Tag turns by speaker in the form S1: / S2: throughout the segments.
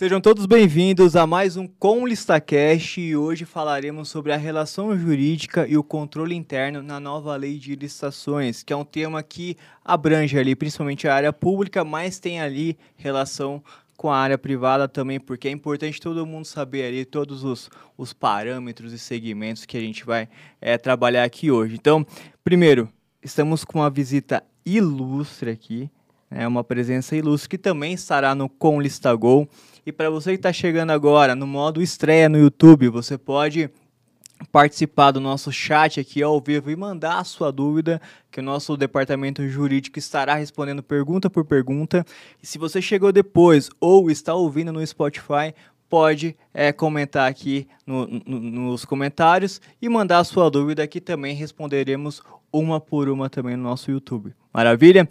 S1: Sejam todos bem-vindos a mais um Com ListaCast e hoje falaremos sobre a relação jurídica e o controle interno na nova lei de licitações, que é um tema que abrange ali principalmente a área pública, mas tem ali relação com a área privada também, porque é importante todo mundo saber ali todos os, os parâmetros e segmentos que a gente vai é, trabalhar aqui hoje. Então, primeiro, estamos com uma visita ilustre aqui, é uma presença ilustre que também estará no Com Listagol. E para você que está chegando agora no modo estreia no YouTube, você pode participar do nosso chat aqui ao vivo e mandar a sua dúvida, que o nosso departamento jurídico estará respondendo pergunta por pergunta. E se você chegou depois ou está ouvindo no Spotify, pode é, comentar aqui no, no, nos comentários e mandar a sua dúvida que também responderemos uma por uma também no nosso YouTube. Maravilha?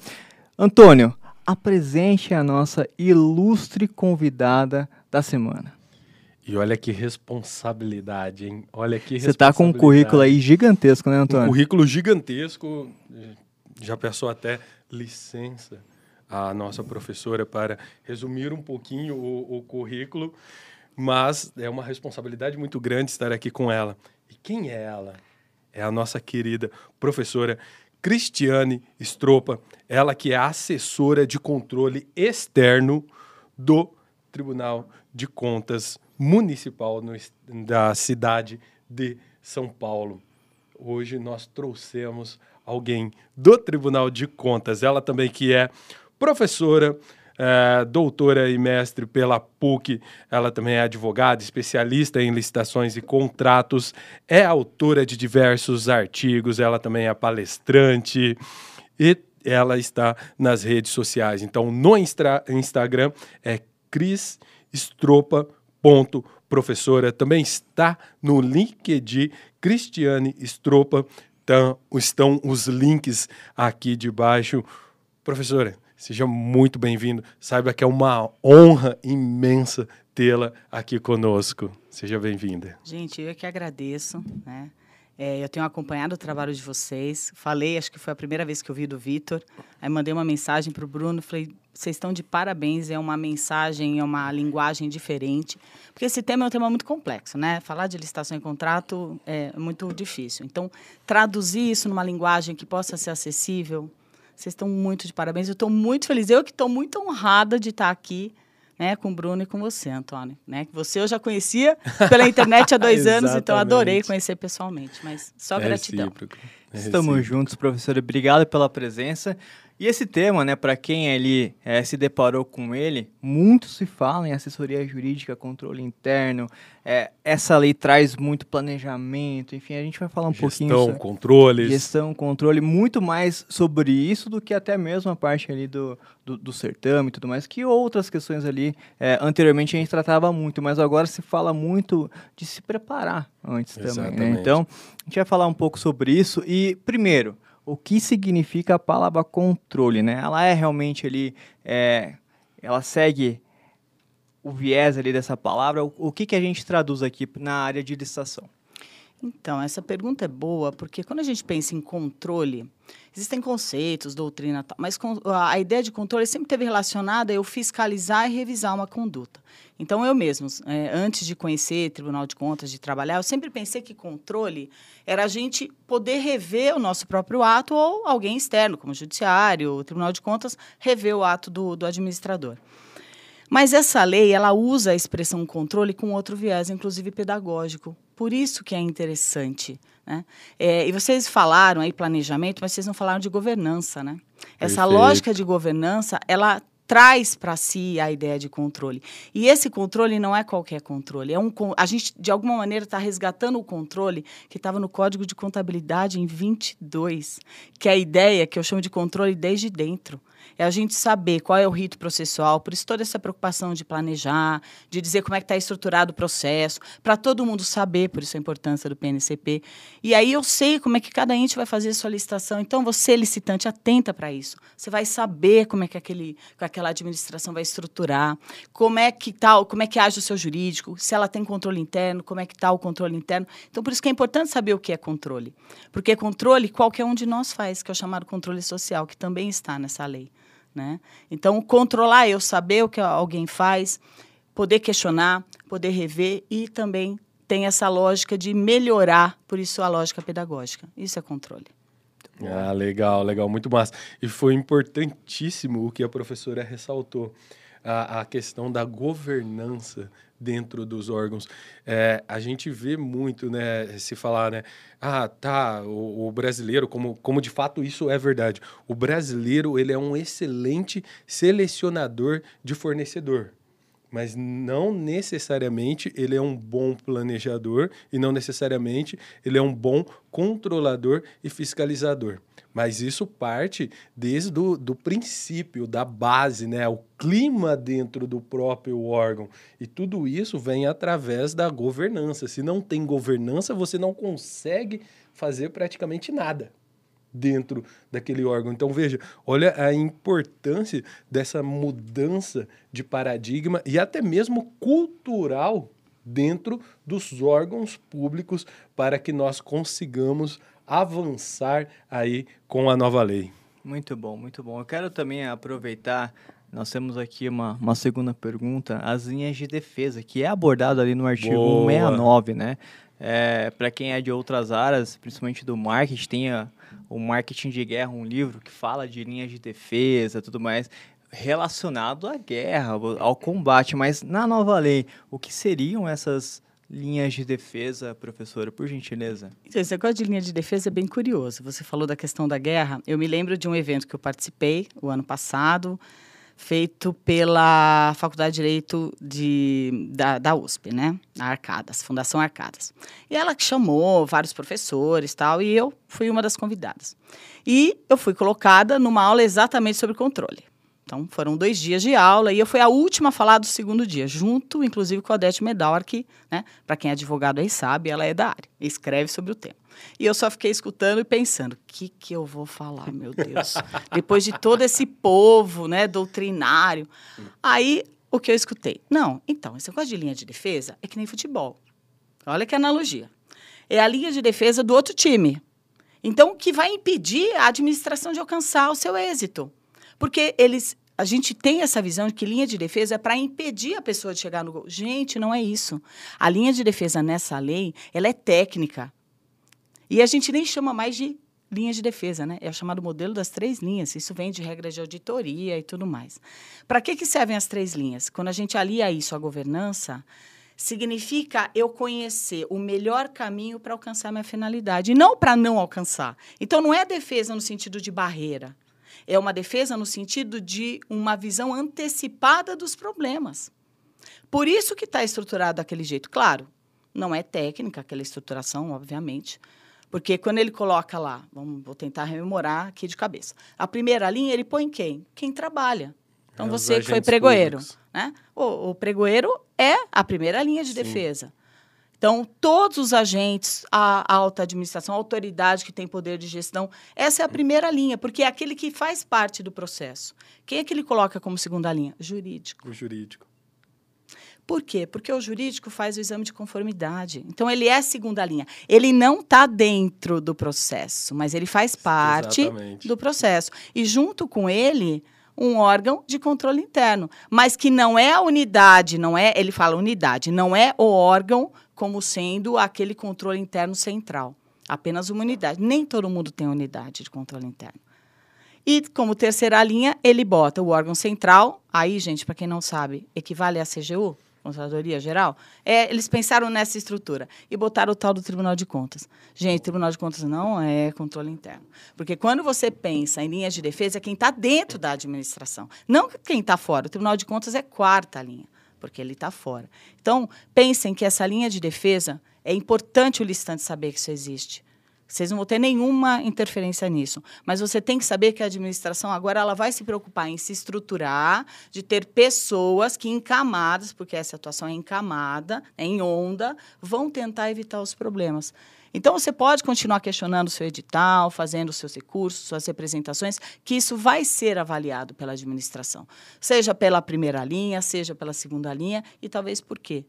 S1: Antônio, apresente a nossa ilustre convidada da semana.
S2: E olha que responsabilidade, hein? Olha que
S1: Você está com um currículo aí gigantesco, né, Antônio?
S2: Um currículo gigantesco. Já peço até licença à nossa professora para resumir um pouquinho o, o currículo, mas é uma responsabilidade muito grande estar aqui com ela. E quem é ela? É a nossa querida professora Cristiane Stropa, ela que é assessora de controle externo do Tribunal de Contas Municipal no, da cidade de São Paulo. Hoje nós trouxemos alguém do Tribunal de Contas, ela também que é professora é, doutora e mestre pela PUC. Ela também é advogada, especialista em licitações e contratos, é autora de diversos artigos, ela também é palestrante e ela está nas redes sociais. Então, no Instra Instagram é cristropa.professora. Também está no LinkedIn Cristiane Stropa. Então, estão os links aqui debaixo. Professora, Seja muito bem-vindo. Saiba que é uma honra imensa tê-la aqui conosco. Seja bem-vinda.
S3: Gente, eu é que agradeço. Né? É, eu tenho acompanhado o trabalho de vocês. Falei, acho que foi a primeira vez que eu vi do Vitor. Aí mandei uma mensagem para o Bruno. Falei, vocês estão de parabéns. É uma mensagem, é uma linguagem diferente. Porque esse tema é um tema muito complexo, né? Falar de licitação e contrato é muito difícil. Então, traduzir isso numa linguagem que possa ser acessível, vocês estão muito de parabéns. Eu estou muito feliz. Eu que estou muito honrada de estar aqui né, com o Bruno e com você, Antônio. Né? Você eu já conhecia pela internet há dois anos, então adorei conhecer pessoalmente. Mas só é gratidão. Recíproco.
S1: É Estamos juntos, professora. Obrigado pela presença. E esse tema, né, para quem ali é, se deparou com ele, muito se fala em assessoria jurídica, controle interno. É, essa lei traz muito planejamento, enfim, a gente vai falar um
S2: gestão,
S1: pouquinho
S2: sobre controles.
S1: gestão, controle, muito mais sobre isso do que até mesmo a parte ali do, do, do certame e tudo mais, que outras questões ali é, anteriormente a gente tratava muito, mas agora se fala muito de se preparar antes Exatamente. também. Né? Então, a gente vai falar um pouco sobre isso e primeiro o que significa a palavra controle, né? Ela é realmente ali, é, ela segue o viés ali dessa palavra. O, o que, que a gente traduz aqui na área de licitação?
S3: Então, essa pergunta é boa, porque quando a gente pensa em controle, existem conceitos, doutrina, mas a ideia de controle sempre teve relacionada a eu fiscalizar e revisar uma conduta. Então, eu mesmo, é, antes de conhecer Tribunal de Contas, de trabalhar, eu sempre pensei que controle era a gente poder rever o nosso próprio ato ou alguém externo, como o Judiciário, o Tribunal de Contas, rever o ato do, do administrador. Mas essa lei, ela usa a expressão controle com outro viés, inclusive pedagógico. Por isso que é interessante. Né? É, e vocês falaram aí planejamento, mas vocês não falaram de governança, né? Essa Perfeito. lógica de governança, ela traz para si a ideia de controle. E esse controle não é qualquer controle. É um, a gente, de alguma maneira, está resgatando o controle que estava no Código de Contabilidade em 22, que é a ideia que eu chamo de controle desde dentro é a gente saber qual é o rito processual, por isso toda essa preocupação de planejar, de dizer como é que está estruturado o processo, para todo mundo saber, por isso a importância do PNCP. E aí eu sei como é que cada ente vai fazer a sua licitação. Então, você, licitante, atenta para isso. Você vai saber como é que aquele, aquela administração vai estruturar, como é que tal, como é que age o seu jurídico, se ela tem controle interno, como é que está o controle interno. Então, por isso que é importante saber o que é controle. Porque controle qualquer um de nós faz, que é o chamado controle social, que também está nessa lei. Né? Então, controlar, eu saber o que alguém faz. poder questionar, poder rever e também tem essa lógica de melhorar, por isso a lógica pedagógica. Isso é controle.
S2: Ah, legal, legal, muito massa. E foi importantíssimo o que a professora ressaltou, a, a questão da governança dentro dos órgãos. É, a gente vê muito, né, se falar, né, ah, tá, o, o, brasileiro, como, como de fato isso é verdade, o brasileiro, ele é um excelente selecionador de fornecedor mas não necessariamente ele é um bom planejador e não necessariamente ele é um bom controlador e fiscalizador. Mas isso parte desde do, do princípio, da base, né? o clima dentro do próprio órgão. E tudo isso vem através da governança. Se não tem governança, você não consegue fazer praticamente nada dentro daquele órgão. Então veja, olha a importância dessa mudança de paradigma e até mesmo cultural dentro dos órgãos públicos para que nós consigamos avançar aí com a nova lei.
S1: Muito bom, muito bom. Eu quero também aproveitar nós temos aqui uma, uma segunda pergunta, as linhas de defesa, que é abordado ali no artigo Boa. 169, né? É, Para quem é de outras áreas, principalmente do marketing, tem a, o Marketing de Guerra, um livro que fala de linhas de defesa tudo mais, relacionado à guerra, ao combate. Mas na nova lei, o que seriam essas linhas de defesa, professora, por gentileza?
S3: Então, esse negócio de linha de defesa é bem curioso. Você falou da questão da guerra. Eu me lembro de um evento que eu participei o ano passado feito pela Faculdade de Direito de, da, da USP, né? A Arcadas, Fundação Arcadas. E ela chamou vários professores tal, e eu fui uma das convidadas. E eu fui colocada numa aula exatamente sobre controle. Então, foram dois dias de aula e eu fui a última a falar do segundo dia, junto, inclusive, com a Odete Medawar, que, né, para quem é advogado aí sabe, ela é da área, escreve sobre o tema. E eu só fiquei escutando e pensando, o que, que eu vou falar, meu Deus? Depois de todo esse povo, né, doutrinário. Aí, o que eu escutei? Não, então, esse negócio de linha de defesa é que nem futebol. Olha que analogia. É a linha de defesa do outro time. Então, o que vai impedir a administração de alcançar o seu êxito. Porque eles a gente tem essa visão de que linha de defesa é para impedir a pessoa de chegar no gol. Gente, não é isso. A linha de defesa nessa lei, ela é técnica. E a gente nem chama mais de linha de defesa, né? É o chamado modelo das três linhas. Isso vem de regras de auditoria e tudo mais. Para que, que servem as três linhas? Quando a gente alia isso à governança, significa eu conhecer o melhor caminho para alcançar minha finalidade, e não para não alcançar. Então, não é defesa no sentido de barreira. É uma defesa no sentido de uma visão antecipada dos problemas. Por isso que está estruturado daquele jeito. Claro, não é técnica aquela estruturação, obviamente, porque quando ele coloca lá, vamos, vou tentar rememorar aqui de cabeça. A primeira linha ele põe quem? Quem trabalha. Então é, você que foi pregoeiro, né? O, o, pregoeiro é a primeira linha de Sim. defesa. Então, todos os agentes, a alta administração, a autoridade que tem poder de gestão, essa é a primeira linha, porque é aquele que faz parte do processo. Quem é que ele coloca como segunda linha? Jurídico.
S2: O jurídico.
S3: Por quê? Porque o jurídico faz o exame de conformidade. Então, ele é segunda linha. Ele não está dentro do processo, mas ele faz parte Exatamente. do processo. E, junto com ele, um órgão de controle interno, mas que não é a unidade, não é, ele fala unidade, não é o órgão como sendo aquele controle interno central. Apenas uma unidade. Nem todo mundo tem unidade de controle interno. E como terceira linha, ele bota o órgão central. Aí, gente, para quem não sabe, equivale à CGU, Controladoria Geral. É, eles pensaram nessa estrutura e botaram o tal do Tribunal de Contas. Gente, Tribunal de Contas não é controle interno. Porque quando você pensa em linhas de defesa, é quem está dentro da administração, não quem está fora. O Tribunal de Contas é quarta linha porque ele está fora. Então, pensem que essa linha de defesa, é importante o listante saber que isso existe. Vocês não vão ter nenhuma interferência nisso. Mas você tem que saber que a administração agora ela vai se preocupar em se estruturar, de ter pessoas que, encamadas, porque essa atuação é encamada, é em onda, vão tentar evitar os problemas. Então, você pode continuar questionando o seu edital, fazendo os seus recursos, suas representações, que isso vai ser avaliado pela administração. Seja pela primeira linha, seja pela segunda linha e talvez por quê?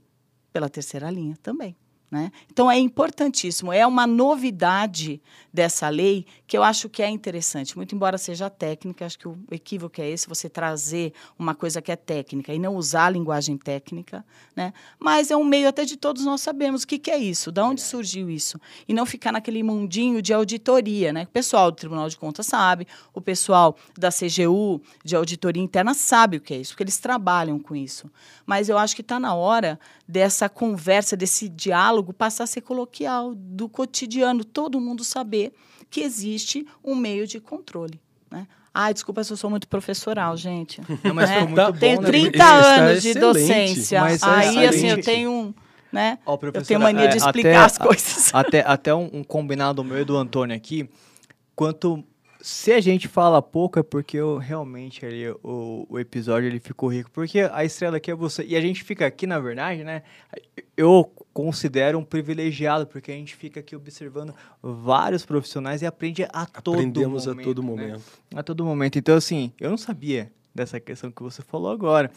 S3: Pela terceira linha também. Né? Então é importantíssimo, é uma novidade dessa lei que eu acho que é interessante. Muito embora seja técnica, acho que o equívoco é esse, você trazer uma coisa que é técnica e não usar a linguagem técnica, né? mas é um meio até de todos nós sabemos o que, que é isso, de onde surgiu isso. E não ficar naquele mundinho de auditoria. Né? O pessoal do Tribunal de Contas sabe, o pessoal da CGU, de auditoria interna, sabe o que é isso, porque eles trabalham com isso. Mas eu acho que está na hora dessa conversa, desse diálogo passar a ser coloquial, do cotidiano, todo mundo saber que existe um meio de controle. Né? Ai, desculpa se eu sou muito professoral, gente.
S1: Não, mas
S3: né?
S1: muito bom,
S3: Tenho
S1: né?
S3: 30
S2: Está
S3: anos de docência.
S1: Mas é
S3: Aí, assim, eu tenho um. Né?
S1: Ó,
S3: eu tenho mania de
S1: é,
S3: explicar
S1: até-
S3: as coisas.
S1: Até, até um, um combinado meu e do Antônio aqui. Quanto. Se a gente fala pouco é porque eu, realmente ali o, o episódio ele ficou rico. Porque a estrela aqui é você. E a gente fica aqui, na verdade, né? Eu considero um privilegiado, porque a gente fica aqui observando vários profissionais e aprende a todo
S2: Aprendemos
S1: momento.
S2: a todo
S1: né?
S2: momento.
S1: A todo momento. Então, assim, eu não sabia dessa questão que você falou agora.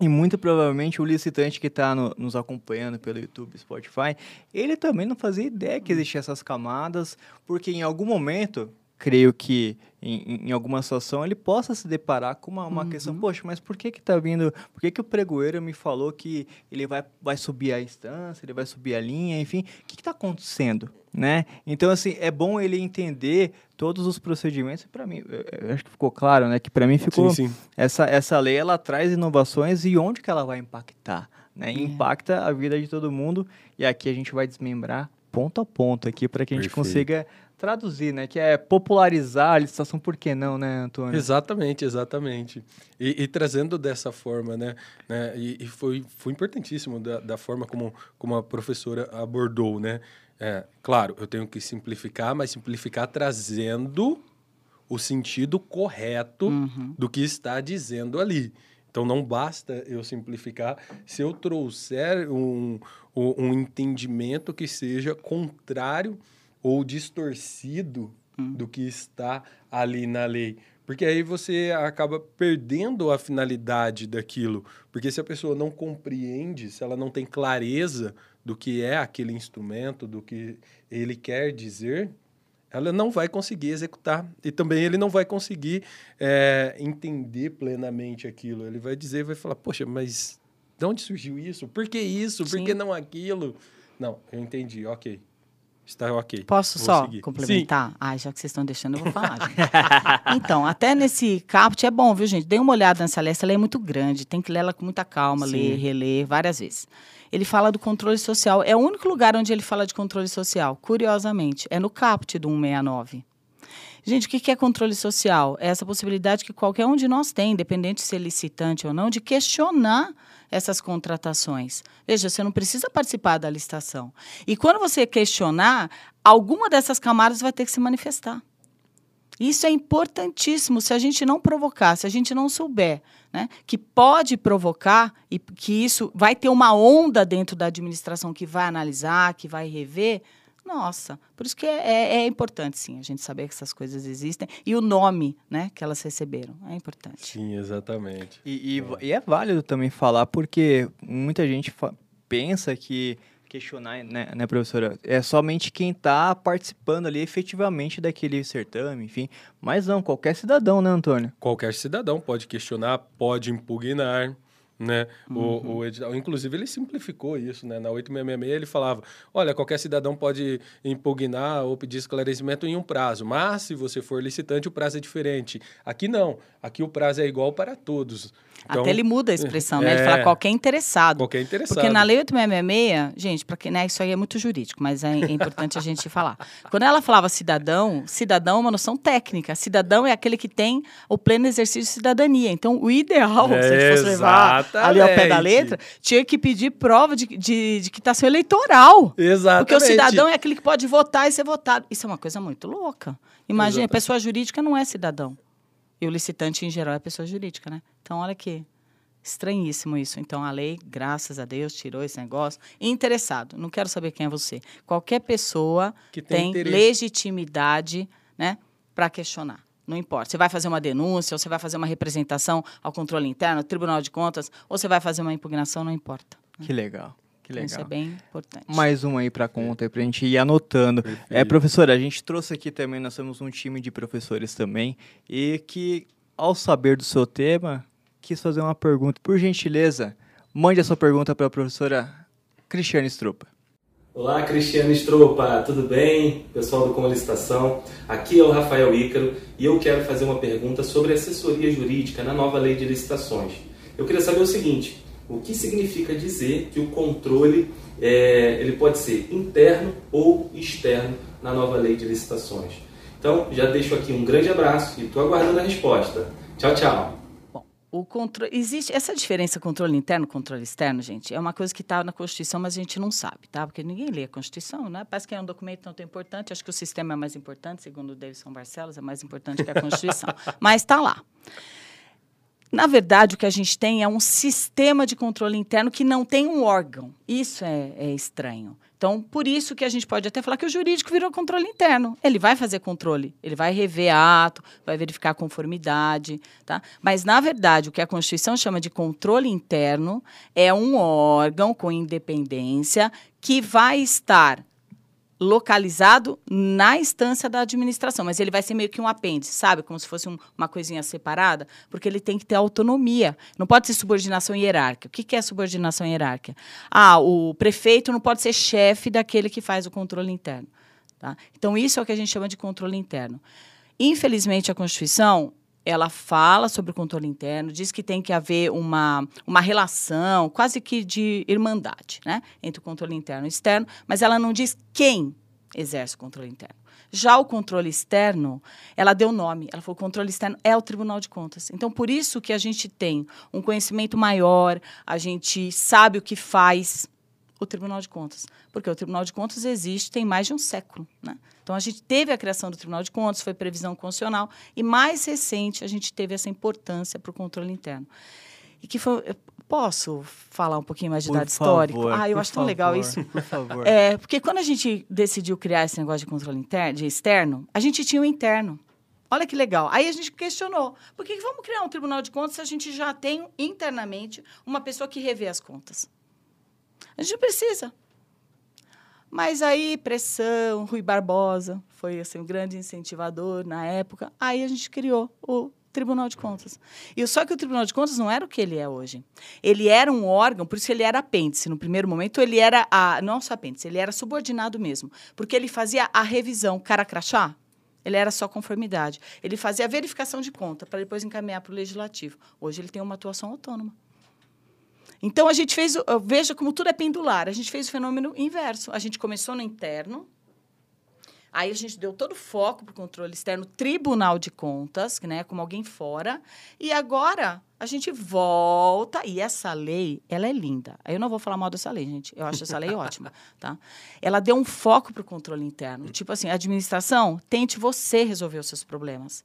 S1: E muito provavelmente o licitante que está nos acompanhando pelo YouTube, Spotify, ele também não fazia ideia que existiam essas camadas, porque em algum momento, creio que em, em- alguma situação, ele possa se deparar com uma, uma questão, poxa, mas por que que tá vindo, por que que o pregoeiro me falou que ele vai, vai subir a instância, ele vai subir a linha, enfim, o que que tá acontecendo, né? Então, assim, é bom ele entender todos os procedimentos, para mim, eu- eu acho que ficou claro, né, que para mim ficou
S2: Sim, sim.
S1: essa, essa lei ela traz inovações e onde que ela vai impactar, né?
S3: É.
S1: Impacta a vida de todo mundo e aqui a gente vai desmembrar ponto a ponto aqui para que a gente
S2: Perfeito.
S1: consiga traduzir, né? Que é popularizar a licitação, por que não, né, Antônio?
S2: Exatamente, exatamente. E, e trazendo dessa forma, né? né, e e foi, foi importantíssimo da, da forma como, como a professora abordou, né? É, claro, eu tenho que simplificar, mas simplificar trazendo o sentido correto
S3: Uhum.
S2: do que está dizendo ali. Então não basta eu simplificar se eu trouxer um, um, entendimento que seja contrário ou distorcido do que está ali na lei. Porque aí você acaba perdendo a finalidade daquilo. Porque se a pessoa não compreende, se ela não tem clareza do que é aquele instrumento, do que ele quer dizer, ela não vai conseguir executar. E também ele não vai conseguir é, entender plenamente aquilo. Ele vai dizer, vai falar, poxa, mas de onde surgiu isso? Por que isso? Por
S3: Sim.
S2: que não aquilo? Não, eu entendi, ok. Está ok.
S3: Posso
S2: Vou
S3: só
S2: seguir.
S3: complementar? Ai, já que vocês estão deixando, eu vou falar. então, até nesse caput é bom, viu, gente? Dê uma olhada nessa. Essa lei é muito grande, tem que ler ela com muita calma,
S2: Sim.
S3: ler, reler várias vezes. Ele fala do controle social. É o único lugar onde ele fala de controle social, curiosamente. É no caput do 169. Gente, o que que é controle social? É essa possibilidade que qualquer um de nós tem, independente de ser licitante ou não, de questionar essas contratações. Veja, você não precisa participar da licitação. E quando você questionar, alguma dessas camadas vai ter que se manifestar. Isso é importantíssimo. Se a gente não provocar, se a gente não souber né, que pode provocar e que isso vai ter uma onda dentro da administração que vai analisar, que vai rever, nossa, por isso que é, é- é importante, sim, a gente saber que essas coisas existem e o nome né, que elas receberam. É importante.
S2: Sim, exatamente.
S1: E, e- e é válido também falar, porque muita gente pensa que questionar, né, né, professora, é somente quem está participando ali efetivamente daquele certame, enfim. Mas não, qualquer cidadão, né, Antônio?
S2: Qualquer cidadão pode questionar, pode impugnar, né? O, o edital, inclusive ele simplificou isso, né? Na 8666 ele falava, olha, qualquer cidadão pode impugnar ou pedir esclarecimento em um prazo, mas se você for licitante o prazo é diferente. Aqui não, aqui o prazo é igual para todos. Então,
S3: Até ele muda a expressão, né? Ele
S2: é.
S3: fala qualquer interessado.
S2: qualquer interessado.
S3: Porque na Lei 8666, gente, para quem, né, isso aí é muito jurídico, mas é, é importante a gente falar. Quando ela falava cidadão, cidadão é uma noção técnica. Cidadão é aquele que tem o pleno exercício de cidadania. Então, o ideal, se a gente fosse levar ali ao pé da letra, tinha que pedir prova de, de, de quitação eleitoral.
S2: Exatamente.
S3: Porque o cidadão é aquele que pode votar e ser votado. Isso é uma coisa muito louca. Imagina, pessoa jurídica não é cidadão. E o licitante, em geral, é pessoa jurídica, né? Então, olha que estranhíssimo isso. Então, a lei, graças a Deus, tirou esse negócio. Interessado, não quero saber quem é você. Qualquer pessoa
S2: Que tem
S3: tem, legitimidade né, para questionar. Não importa. Você vai fazer uma denúncia, ou você vai fazer uma representação ao controle interno, ao Tribunal de Contas, ou você vai fazer uma impugnação, não importa.
S1: Que legal. Que legal.
S3: Então, isso é bem importante.
S1: Mais um aí para conta, para a gente ir anotando.
S2: Perfeito.
S1: É, professora, a gente trouxe aqui também, nós temos um time de professores também, e que, ao saber do seu tema, quis fazer uma pergunta. Por gentileza, mande a sua pergunta para a professora Cristiane Strupa.
S4: Olá, Cristiane Stropa, tudo bem? Pessoal do Com Licitação, aqui é o Rafael Ícaro e eu quero fazer uma pergunta sobre assessoria jurídica na nova lei de licitações. Eu queria saber o seguinte, o que significa dizer que o controle é, ele pode ser interno ou externo na nova lei de licitações? Então, já deixo aqui um grande abraço e estou aguardando a resposta. Tchau, tchau!
S3: O controle, existe essa diferença controle interno controle externo, gente, é uma coisa que está na Constituição, mas a gente não sabe, tá? Porque ninguém lê a Constituição, né? Parece que é um documento não tão importante, acho que o sistema é mais importante, segundo o Davidson Barcelos, é mais importante que a Constituição, mas está lá. Na verdade, o que a gente tem é um sistema de controle interno que não tem um órgão. Isso é, é, estranho. Então, por isso que a gente pode até falar que o jurídico virou controle interno. Ele vai fazer controle, ele vai rever ato, vai verificar conformidade, tá? Mas, na verdade, o que a Constituição chama de controle interno é um órgão com independência que vai estar localizado na instância da administração, mas ele vai ser meio que um apêndice, sabe? Como se fosse um, uma coisinha separada, porque ele tem que ter autonomia. Não pode ser subordinação hierárquica. O que, que é subordinação hierárquica? Ah, o prefeito não pode ser chefe daquele que faz o controle interno. Tá? Então, isso é o que a gente chama de controle interno. Infelizmente, a Constituição ela fala sobre o controle interno, diz que tem que haver uma, uma relação quase que de irmandade né, entre o controle interno e externo, mas ela não diz quem exerce o controle interno. Já o controle externo, ela deu nome. Ela falou o controle externo é o Tribunal de Contas. Então, por isso que a gente tem um conhecimento maior, a gente sabe o que faz o Tribunal de Contas. Porque o Tribunal de Contas existe tem mais de um século. Né? Então, a gente teve a criação do Tribunal de Contas, foi previsão constitucional, e mais recente a gente teve essa importância para o controle interno. E que foi. Posso falar um pouquinho mais de
S1: por
S3: dado
S1: favor,
S3: histórico? Ah, eu acho tão
S1: favor,
S3: legal isso.
S1: Por favor.
S3: É, porque quando a gente decidiu criar esse negócio de controle interno, de externo, a gente tinha o interno. Olha que legal. Aí a gente questionou: por que vamos criar um Tribunal de Contas se a gente já tem internamente uma pessoa que revê as contas? A gente não precisa. Mas aí, pressão, Rui Barbosa foi assim, um grande incentivador na época. Aí a gente criou o Tribunal de Contas. E só que o Tribunal de Contas não era o que ele é hoje. Ele era um órgão, por isso ele era apêndice. No primeiro momento, ele era a, não só apêndice, ele era subordinado mesmo. Porque ele fazia a revisão, cara crachá, ele era só conformidade. Ele fazia a verificação de conta para depois encaminhar para o legislativo. Hoje ele tem uma atuação autônoma. Então, a gente fez, veja como tudo é pendular, a gente fez o fenômeno inverso. A gente começou no interno, aí a gente deu todo o foco para o controle externo, Tribunal de Contas, né, como alguém fora, e agora a gente volta, e essa lei, ela é linda. Eu não vou falar mal dessa lei, gente, eu acho essa lei ótima, tá? Ela deu um foco para o controle interno, tipo assim, administração, tente você resolver os seus problemas.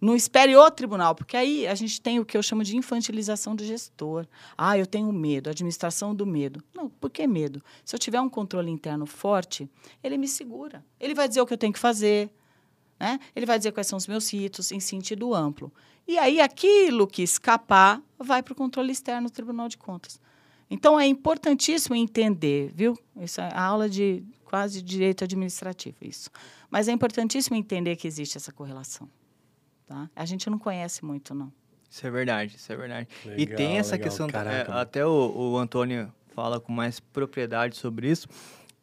S3: Não espere o tribunal, porque aí a gente tem o que eu chamo de infantilização do gestor. Ah, eu tenho medo, administração do medo. Não, por que medo? Se eu tiver um controle interno forte, ele me segura. Ele vai dizer o que eu tenho que fazer, né? ele vai dizer quais são os meus ritos em sentido amplo. E aí aquilo que escapar vai para o controle externo do Tribunal de Contas. Então é importantíssimo entender, viu? Isso é a aula de quase direito administrativo, isso. Mas é importantíssimo entender que existe essa correlação. Tá? A gente não conhece muito, não.
S1: Isso é verdade, isso é verdade.
S2: Legal,
S1: e tem essa
S2: legal.
S1: questão,
S2: Caraca,
S1: é, até o, o Antônio fala com mais propriedade sobre isso,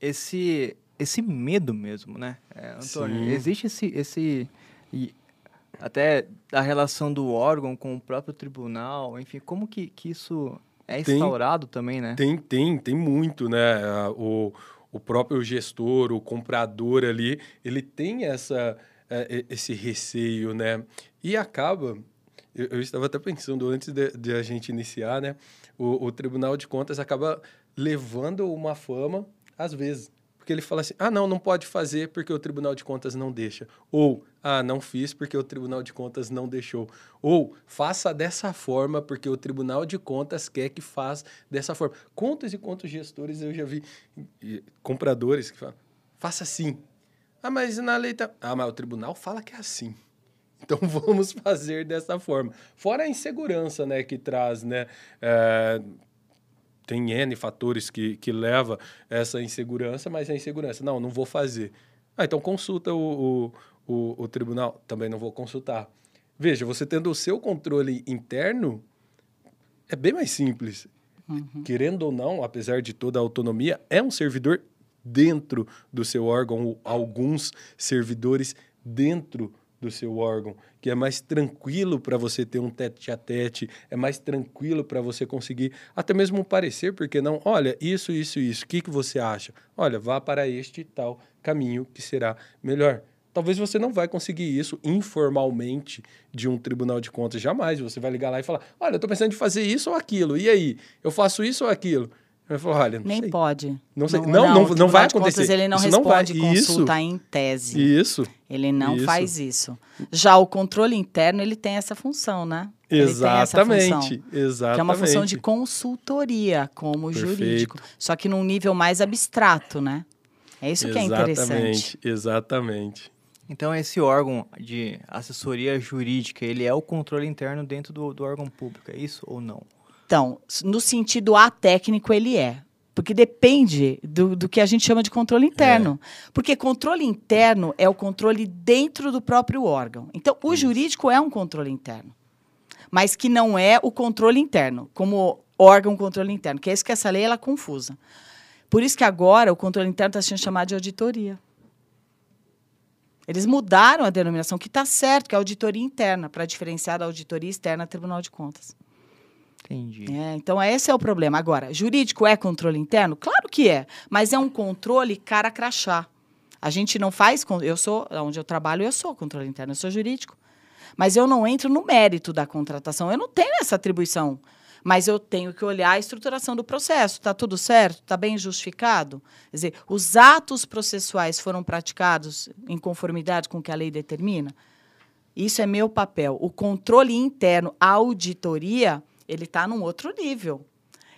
S1: esse, esse medo mesmo, né? É, Antônio,
S2: Sim.
S1: existe esse, esse e até a relação do órgão com o próprio tribunal, enfim, como que, que isso é
S2: Tem-
S1: instaurado também, né?
S2: Tem, tem, tem muito, né? O, o próprio gestor, o comprador ali, ele tem essa, eh, esse receio, né? E acaba, eu, eu estava até pensando antes de, de a gente iniciar, né? O, o Tribunal de Contas acaba levando uma fama, às vezes. Porque ele fala assim: ah, não, não pode fazer porque o Tribunal de Contas não deixa. Ou, ah, não fiz porque o Tribunal de Contas não deixou. Ou, faça dessa forma porque o Tribunal de Contas quer que faça dessa forma. Quantos e quantos gestores eu já vi, compradores, que falam: faça assim. Ah, mas na lei tá. Ah, mas o tribunal fala que é assim. Então vamos fazer dessa forma. Fora a insegurança, né, que traz, né? eh, tem N fatores que, que leva essa insegurança, mas a insegurança, não, não vou fazer. Ah, então consulta o, o, o, o tribunal. Também não vou consultar. Veja, você tendo o seu controle interno, é bem mais simples. Uhum. Querendo ou não, apesar de toda a autonomia, é um servidor dentro do seu órgão, alguns servidores dentro do seu órgão, que é mais tranquilo para você ter um tete a tete, é mais tranquilo para você conseguir até mesmo um parecer, porque não, olha, isso, isso, isso, o que, que você acha? Olha, vá para este tal caminho que será melhor. Talvez você não vai conseguir isso informalmente de um tribunal de contas, jamais. Você vai ligar lá e falar: Olha, eu estou pensando em fazer isso ou aquilo, e aí? Eu faço isso ou aquilo? Eu falo, olha,
S3: Nem
S2: sei.
S3: pode.
S2: Não, sei. não, não, não, não vai acontecer.
S3: Contas, ele não
S2: isso
S3: responde
S2: não vai.
S3: consulta
S2: isso.
S3: em tese.
S2: Isso.
S3: Ele não
S2: isso.
S3: faz isso. Já o controle interno, ele tem essa função, né?
S2: Exatamente.
S3: Função,
S2: Exatamente.
S3: Que é uma função de consultoria, como
S2: Perfeito.
S3: jurídico. Só que num nível mais abstrato, né? É isso que é interessante.
S2: Exatamente.
S1: Então, esse órgão de assessoria jurídica, ele é o controle interno dentro do, do órgão público, é isso ou não?
S3: Então, no sentido atécnico, ele é. Porque depende do, do que a gente chama de controle interno. É. Porque controle interno é o controle dentro do próprio órgão. Então, o jurídico é um controle interno. Mas que não é o controle interno, como órgão controle interno. Que é isso que essa lei ela é confusa. Por isso que agora o controle interno está sendo chamado de auditoria. Eles mudaram a denominação, que está certo, que é auditoria interna, para diferenciar da auditoria externa Tribunal de Contas.
S1: Entendi.
S3: É, então, esse é o problema. Agora, jurídico é controle interno? Claro que é, mas é um controle cara crachá. A gente não faz. Eu sou, onde eu trabalho, eu sou controle interno, eu sou jurídico. Mas eu não entro no mérito da contratação. Eu não tenho essa atribuição. Mas eu tenho que olhar a estruturação do processo. Está tudo certo? Está bem justificado? Quer dizer, os atos processuais foram praticados em conformidade com o que a lei determina? Isso é meu papel. O controle interno, a auditoria, ele está num outro nível.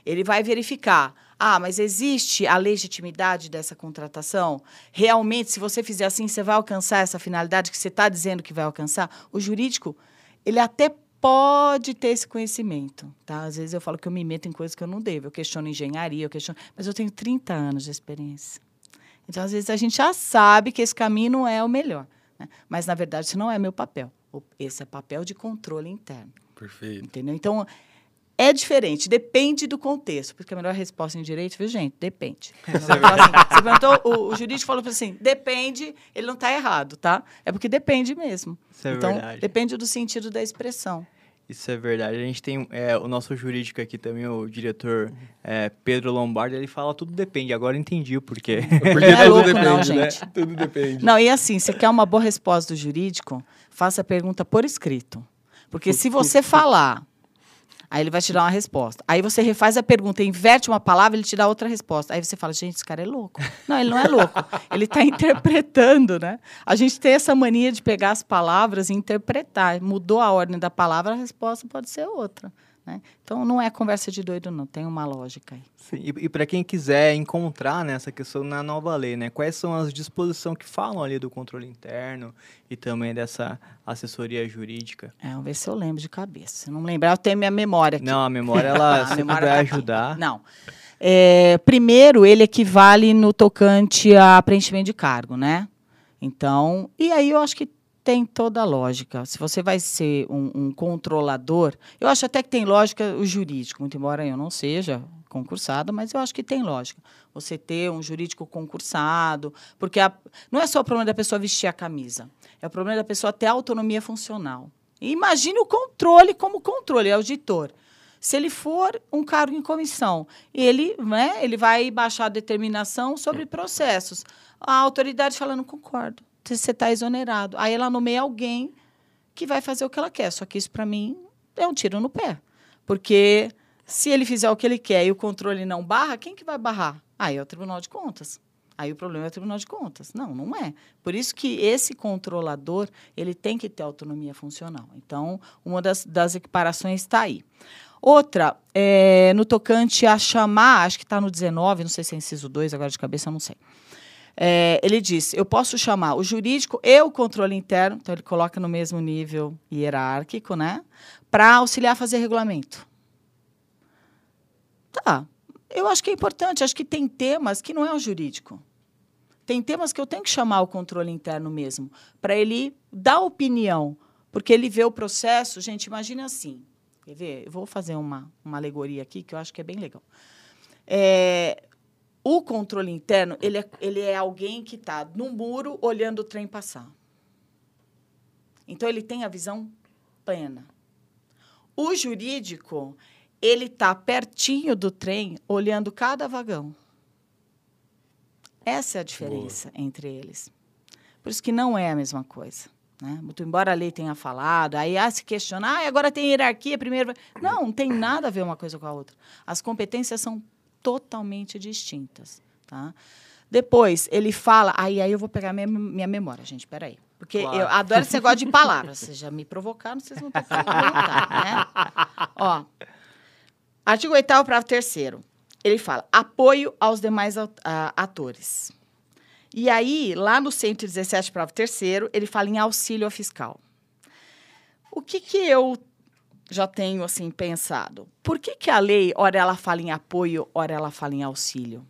S3: Ele vai verificar. Ah, mas existe a legitimidade dessa contratação? Realmente, se você fizer assim, você vai alcançar essa finalidade que você está dizendo que vai alcançar? O jurídico, ele até pode ter esse conhecimento, tá? Às vezes eu falo que eu me meto em coisas que eu não devo. Eu questiono engenharia, eu questiono... Mas eu tenho 30 anos de experiência. Então, às vezes, a gente já sabe que esse caminho não é o melhor. Né? Mas, na verdade, isso não é meu papel. Esse é papel de controle interno.
S2: Perfeito.
S3: Entendeu? Então, é diferente, depende do contexto. Porque a melhor resposta em direito, viu, gente? Depende. É assim, você perguntou, o, o, jurídico falou assim: depende, ele não está errado, tá? É porque depende mesmo.
S1: Isso é
S3: então,
S1: verdade.
S3: depende do sentido da expressão.
S1: Isso é verdade. A gente tem é, o nosso jurídico aqui também, o diretor é, Pedro Lombardi, ele fala tudo depende. Agora entendi o porquê.
S2: Porque
S3: não é
S2: tudo
S3: louco,
S2: depende,
S3: não,
S2: né?
S3: gente.
S2: Tudo depende.
S3: Não, e assim, você quer uma boa resposta do jurídico, faça a pergunta por escrito. Porque se você falar Aí ele vai te dar uma resposta. Aí você refaz a pergunta, inverte uma palavra, ele te dá outra resposta. Aí você fala, gente, esse cara é louco. Não, ele não é louco. ele está interpretando, né? A gente tem essa mania de pegar as palavras e interpretar. Mudou a ordem da palavra, a resposta pode ser outra. Né? Então não é conversa de doido, não. Tem uma lógica aí.
S1: Sim, e, e para quem quiser encontrar nessa né, questão na nova lei, né? Quais são as disposições que falam ali do controle interno e também dessa assessoria jurídica?
S3: É, vamos ver se eu lembro de cabeça. Se não lembrar, eu tenho minha memória aqui.
S1: Não, a memória ela a sempre vai tá ajudar.
S3: Não. É, primeiro, ele equivale no tocante a preenchimento de cargo, né? Então, e aí eu acho que tem toda a lógica. Se você vai ser um, um, controlador, eu acho até que tem lógica o jurídico, muito embora eu não seja concursado, mas eu acho que tem lógica. Você ter um jurídico concursado, porque a, não é só o problema da pessoa vestir a camisa, é o problema da pessoa ter autonomia funcional. Imagine o controle como controle, auditor. Se ele for um cargo em comissão, ele, né, ele vai baixar a determinação sobre processos. A autoridade fala, não concordo você está exonerado. Aí ela nomeia alguém que vai fazer o que ela quer. Só que isso, para mim, é um tiro no pé. Porque se ele fizer o que ele quer e o controle não barra, quem que vai barrar? Aí é o Tribunal de Contas. Aí o problema é o Tribunal de Contas. Não, não é. Por isso que esse controlador ele tem que ter autonomia funcional. Então, uma das, das equiparações está aí. Outra, é, no tocante a chamar, acho que está no 19, não sei se é inciso 2, agora de cabeça, eu não sei. É, ele diz: eu posso chamar o jurídico e o controle interno, então ele coloca no mesmo nível hierárquico, né? Para auxiliar a fazer regulamento. Tá. Eu acho que é importante, acho que tem temas que não é o jurídico. Tem temas que eu tenho que chamar o controle interno mesmo, para ele dar opinião, porque ele vê o processo. Gente, imagine assim. Quer ver? Eu vou fazer uma, uma alegoria aqui que eu acho que é bem legal. É, o controle interno, ele é, ele é alguém que está no muro olhando o trem passar. Então, ele tem a visão plena. O jurídico, ele está pertinho do trem, olhando cada vagão. Essa é a diferença Boa. entre eles. Por isso que não é a mesma coisa. Né? Muito embora a lei tenha falado, aí ah, se questionar, ah, agora tem hierarquia, primeiro. Não, não tem nada a ver uma coisa com a outra. As competências são totalmente distintas. Tá? Depois, ele fala. Aí, aí eu vou pegar minha, minha memória, gente, peraí. Porque claro. eu adoro esse negócio de palavras. Vocês já me provocaram, vocês vão ter que né? Ó, artigo 8 parágrafo 3 ele fala apoio aos demais atores. E aí, lá no 117, parágrafo 3 ele fala em auxílio fiscal. O que, que eu já tenho, assim, pensado? Por que, que a lei, ora ela fala em apoio, ora ela fala em auxílio?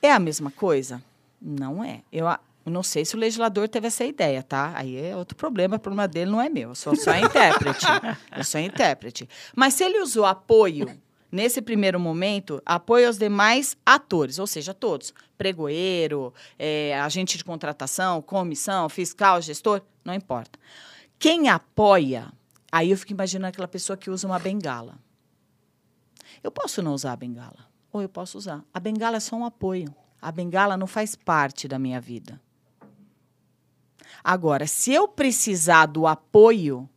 S3: É a mesma coisa? Não é. Eu, não sei se o legislador teve essa ideia, tá? Aí é outro problema, o problema dele não é meu. Eu sou só intérprete. Eu sou intérprete. Mas se ele usou apoio, nesse primeiro momento, apoio aos demais atores, ou seja, todos. Pregoeiro, é, agente de contratação, comissão, fiscal, gestor, não importa. Quem apoia, aí eu fico imaginando aquela pessoa que usa uma bengala. Eu posso não usar a bengala ou eu posso usar. A bengala é só um apoio. A bengala não faz parte da minha vida. Agora, se eu precisar do apoio,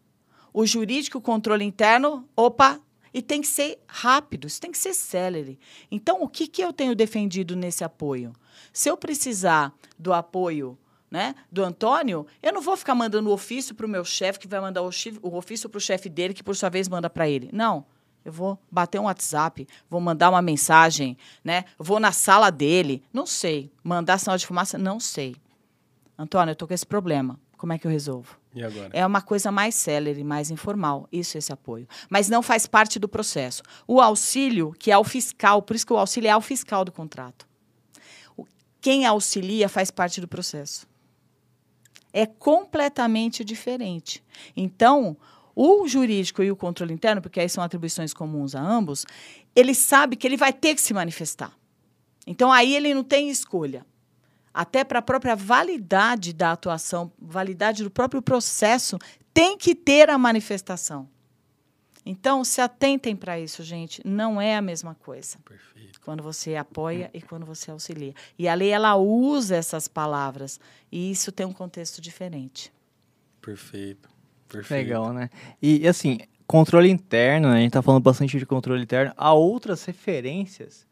S3: o jurídico, o controle interno, opa, e tem que ser rápido, isso tem que ser célere. Então, o que, que eu tenho defendido nesse apoio? Se eu precisar do apoio né, do Antônio, eu não vou ficar mandando o ofício para o meu chefe, que vai mandar o, o ofício para o chefe dele, que por sua vez manda para ele. Não. Eu vou bater um WhatsApp, vou mandar uma mensagem, né? Vou na sala dele, não sei. Mandar sinal de fumaça, não sei. Antônio, eu estou com esse problema. Como é que eu resolvo?
S2: E agora?
S3: É uma coisa mais célere, mais informal, isso, esse apoio. Mas não faz parte do processo. O auxílio, que é o fiscal, por isso que o auxílio é o fiscal do contrato. Quem auxilia faz parte do processo. É completamente diferente. Então, o jurídico e o controle interno, porque aí são atribuições comuns a ambos, ele sabe que ele vai ter que se manifestar. Então aí ele não tem escolha. Até para a própria validade da atuação, validade do próprio processo, tem que ter a manifestação. Então, se atentem para isso, gente. Não é a mesma coisa. Perfeito. Quando você apoia e quando você auxilia. E a lei, ela usa essas palavras. E isso tem um contexto diferente.
S2: Perfeito. Perfeito.
S1: Legal, né? E assim, controle interno, né? a gente tá falando bastante de controle interno. Há outras referências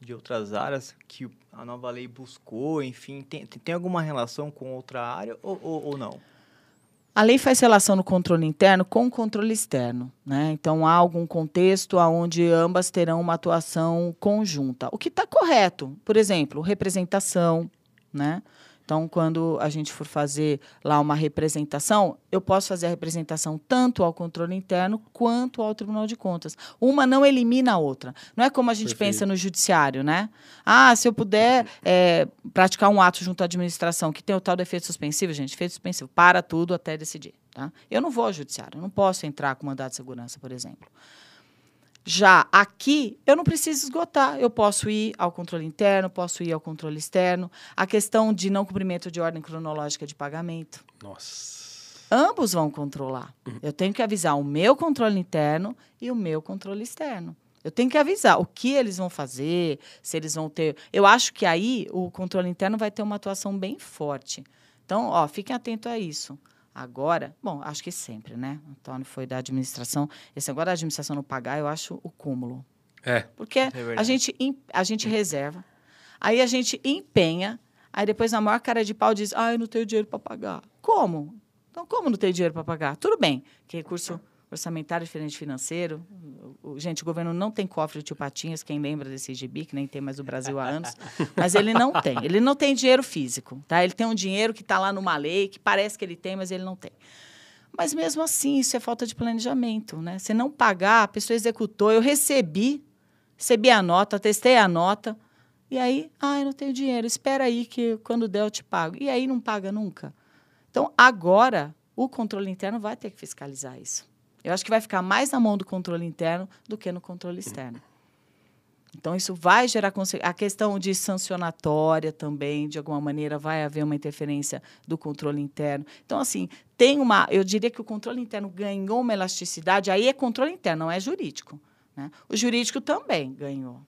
S1: de outras áreas que a nova lei buscou, enfim, tem, tem alguma relação com outra área ou, ou, ou não?
S3: A lei faz relação no controle interno com o controle externo, né? Então há algum contexto onde ambas terão uma atuação conjunta, o que está correto. Por exemplo, representação, né? Então, quando a gente for fazer lá uma representação, eu posso fazer a representação tanto ao controle interno quanto ao Tribunal de Contas. Uma não elimina a outra. Não é como a gente Perfeito. pensa no judiciário, né? Ah, se eu puder é, praticar um ato junto à administração que tem o tal do efeito suspensivo, gente, efeito suspensivo, para tudo até decidir. Tá? Eu não vou ao judiciário, eu não posso entrar com mandado de segurança, por exemplo. Já aqui, eu não preciso esgotar. Eu posso ir ao controle interno, posso ir ao controle externo. A questão de não cumprimento de ordem cronológica de pagamento.
S2: Nossa.
S3: Ambos vão controlar. Eu tenho que avisar o meu controle interno e o meu controle externo. Eu tenho que avisar o que eles vão fazer, se eles vão ter. Eu acho que aí o controle interno vai ter uma atuação bem forte. Então, ó, fiquem atentos a isso. Agora, bom, acho que sempre, né? Antônio foi da administração. Esse agora da administração não pagar, eu acho o cúmulo.
S2: É.
S3: Porque é a, gente, a gente reserva, aí a gente empenha, aí depois na maior cara de pau diz, ah, eu não tenho dinheiro para pagar. Como? Então, como não tem dinheiro para pagar? Tudo bem, que recurso orçamentário diferente financeiro. Gente, o governo não tem cofre de tio Patinhas, quem lembra desse gibi, que nem tem mais o Brasil há anos, mas ele não tem. Ele não tem dinheiro físico, tá? Ele tem um dinheiro que está lá numa lei, que parece que ele tem, mas ele não tem. Mas mesmo assim, isso é falta de planejamento, né? Se não pagar, a pessoa executou, eu recebi, recebi a nota, testei a nota, e aí, ah, eu não tenho dinheiro, espera aí que quando der eu te pago. E aí não paga nunca. Então, agora, o controle interno vai ter que fiscalizar isso. Eu acho que vai ficar mais na mão do controle interno do que no controle externo. Então, isso vai gerar a questão de sancionatória também, de alguma maneira, vai haver uma interferência do controle interno. Então, assim, tem uma. Eu diria que o controle interno ganhou uma elasticidade, aí é controle interno, não é jurídico. Né? O jurídico também ganhou.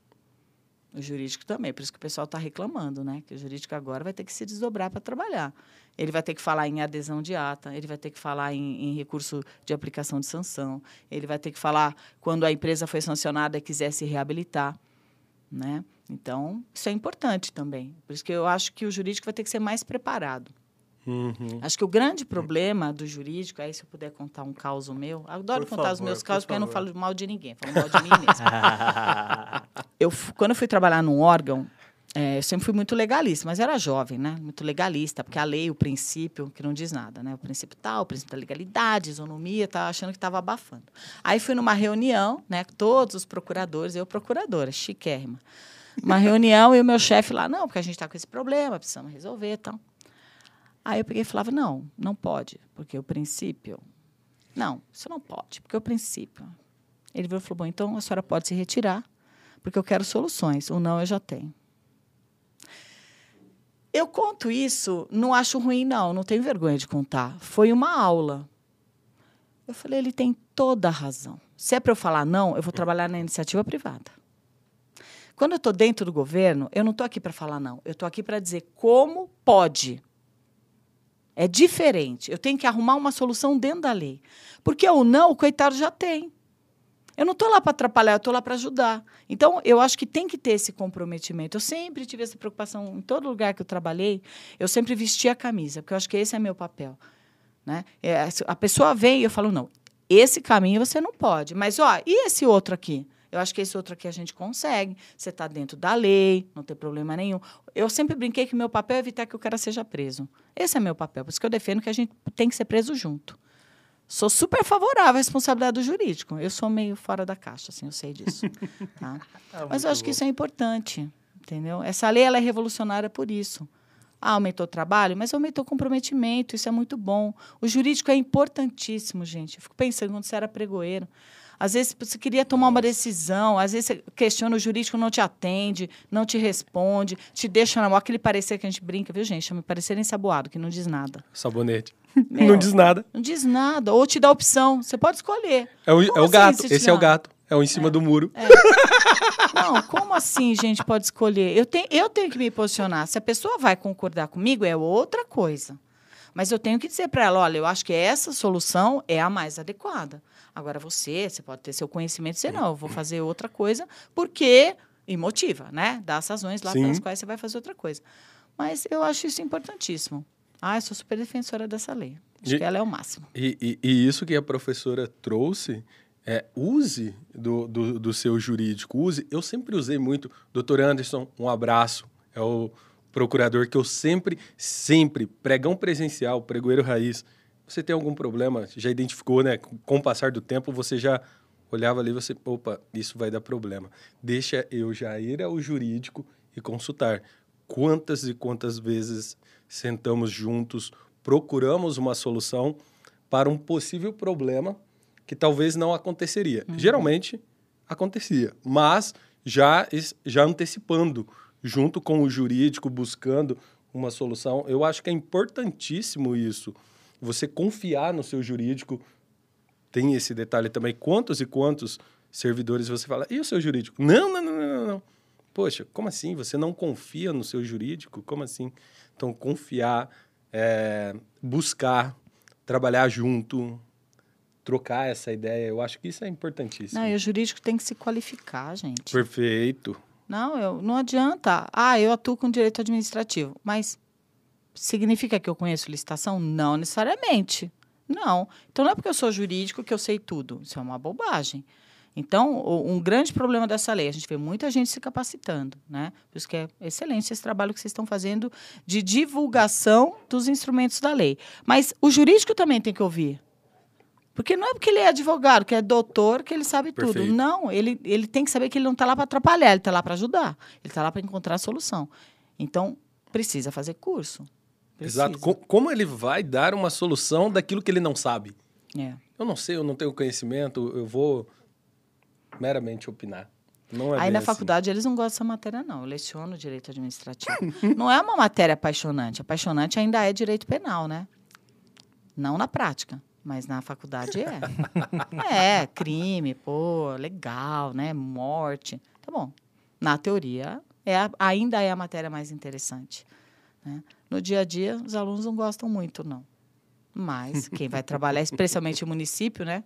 S3: O jurídico também, por isso que o pessoal está reclamando, né? Que o jurídico agora vai ter que se desdobrar para trabalhar. Ele vai ter que falar em adesão de ata, ele vai ter que falar em, em, recurso de aplicação de sanção, ele vai ter que falar quando a empresa foi sancionada e quiser se reabilitar, né? Então, isso é importante também. Por isso que eu acho que o jurídico vai ter que ser mais preparado. Uhum. Acho que o grande problema do jurídico, aí se eu puder contar um caos meu, adoro por contar favor, os meus casos, porque eu não falo mal de ninguém, falo mal de mim mesmo. eu, quando eu fui trabalhar num órgão, é, eu sempre fui muito legalista, mas era jovem, né? Muito legalista, porque a lei, o princípio, que não diz nada, né? O princípio tal, o princípio da legalidade, isonomia, estava achando que estava abafando. Aí fui numa reunião, né? Todos os procuradores, eu procuradora, chiquérrima. Uma reunião e o meu chefe lá, não, porque a gente está com esse problema, precisamos resolver e tal. Aí eu peguei e falava: não, não pode, porque o princípio. Não, isso não pode, porque o princípio. Ele veio e falou: bom, então a senhora pode se retirar, porque eu quero soluções. O não eu já tenho. Eu conto isso, não acho ruim, não, não tenho vergonha de contar. Foi uma aula. Eu falei: ele tem toda a razão. Se é para eu falar não, eu vou trabalhar na iniciativa privada. Quando eu estou dentro do governo, eu não estou aqui para falar não. Eu estou aqui para dizer como pode. É diferente. Eu tenho que arrumar uma solução dentro da lei. Porque o não, o coitado já tem. Eu não estou lá para atrapalhar, eu estou lá para ajudar. Então, eu acho que tem que ter esse comprometimento. Eu sempre tive essa preocupação em todo lugar que eu trabalhei. Eu sempre vesti a camisa, porque eu acho que esse é meu papel. Né? É, a pessoa vem e eu falo, não, esse caminho você não pode. Mas, ó, e esse outro aqui? Eu acho que esse outro aqui a gente consegue. Você está dentro da lei, não tem problema nenhum. Eu sempre brinquei que meu papel é evitar que o cara seja preso. Esse é meu papel. Por isso que eu defendo que a gente tem que ser preso junto. Sou super favorável à responsabilidade do jurídico. Eu sou meio fora da caixa, assim, eu sei disso. Tá? Ah, Mas eu acho bom. que isso é importante, entendeu? Essa lei ela é revolucionária por isso. Ah, aumentou o trabalho, mas aumentou o comprometimento, isso é muito bom. O jurídico é importantíssimo, gente. Eu fico pensando, quando você era pregoeiro, às vezes você queria tomar uma decisão, às vezes você questiona o jurídico, não te atende, não te responde, te deixa na mão. Aquele parecer que a gente brinca, viu, gente? Chama parecer ensaboado, que não diz nada.
S2: Sabonete. Meu, não diz nada.
S3: Não diz nada. Ou te dá opção. Você pode escolher.
S2: É o, é o assim, gato. Esse é o gato. É o em cima é. do muro. É.
S3: Não, como assim, gente, pode escolher? Eu, tenho, eu tenho que me posicionar. Se a pessoa vai concordar comigo, é outra coisa. Mas eu tenho que dizer para ela: olha, eu acho que essa solução é a mais adequada. Agora você, você pode ter seu conhecimento dizer, não, eu vou fazer outra coisa, porque. E motiva, né? Dá as razões lá Sim. pelas quais você vai fazer outra coisa. Mas eu acho isso importantíssimo. Ah, eu sou super defensora dessa lei. Acho e, que ela é o máximo.
S2: E, e, e, isso que a professora trouxe, é, use do, do, do, seu jurídico, use. Eu sempre usei muito. Doutor Anderson, um abraço. É o procurador que eu sempre, sempre, pregão presencial, pregoeiro raiz, você tem algum problema, já identificou, né? Com o passar do tempo, você já olhava ali, você, opa, isso vai dar problema. Deixa eu já ir ao jurídico e consultar. Quantas e quantas vezes sentamos juntos, procuramos uma solução para um possível problema que talvez não aconteceria. Uhum. Geralmente acontecia, mas já já antecipando junto com o jurídico buscando uma solução. Eu acho que é importantíssimo isso você confiar no seu jurídico. Tem esse detalhe também. Quantos e quantos servidores você fala, e o seu jurídico? Não, não, não, não, não. Poxa, como assim? Você não confia no seu jurídico? Como assim? Então, confiar, é, buscar, trabalhar junto, trocar essa ideia, eu acho que isso é importantíssimo.
S3: Não, e o jurídico tem que se qualificar, gente.
S2: Perfeito.
S3: Não, eu, não adianta. Ah, eu atuo com direito administrativo, mas significa que eu conheço licitação? Não necessariamente. Não. Então não é porque eu sou jurídico que eu sei tudo. Isso é uma bobagem. Então, um grande problema dessa lei, a gente vê muita gente se capacitando, né? Por isso que é excelente esse trabalho que vocês estão fazendo de divulgação dos instrumentos da lei. Mas o jurídico também tem que ouvir. Porque não é porque ele é advogado, que é doutor, que ele sabe
S2: Perfeito.
S3: tudo. Não, ele, ele tem que saber que ele não está lá para atrapalhar, ele está lá para ajudar. Ele está lá para encontrar a solução. Então, precisa fazer curso. Precisa.
S2: Exato. Co- como ele vai dar uma solução daquilo que ele não sabe?
S3: É.
S2: Eu não sei, eu não tenho conhecimento, eu vou meramente opinar. Não é
S3: Aí na
S2: assim.
S3: faculdade eles não gostam dessa matéria, não. Eu leciono direito administrativo. não é uma matéria apaixonante. Apaixonante ainda é direito penal, né? Não na prática, mas na faculdade é. é, crime, pô, legal, né? Morte. Tá bom. Na teoria, é a- ainda é a matéria mais interessante. né? No dia a dia, os alunos não gostam muito, não. Mas quem vai trabalhar, especialmente o município, né?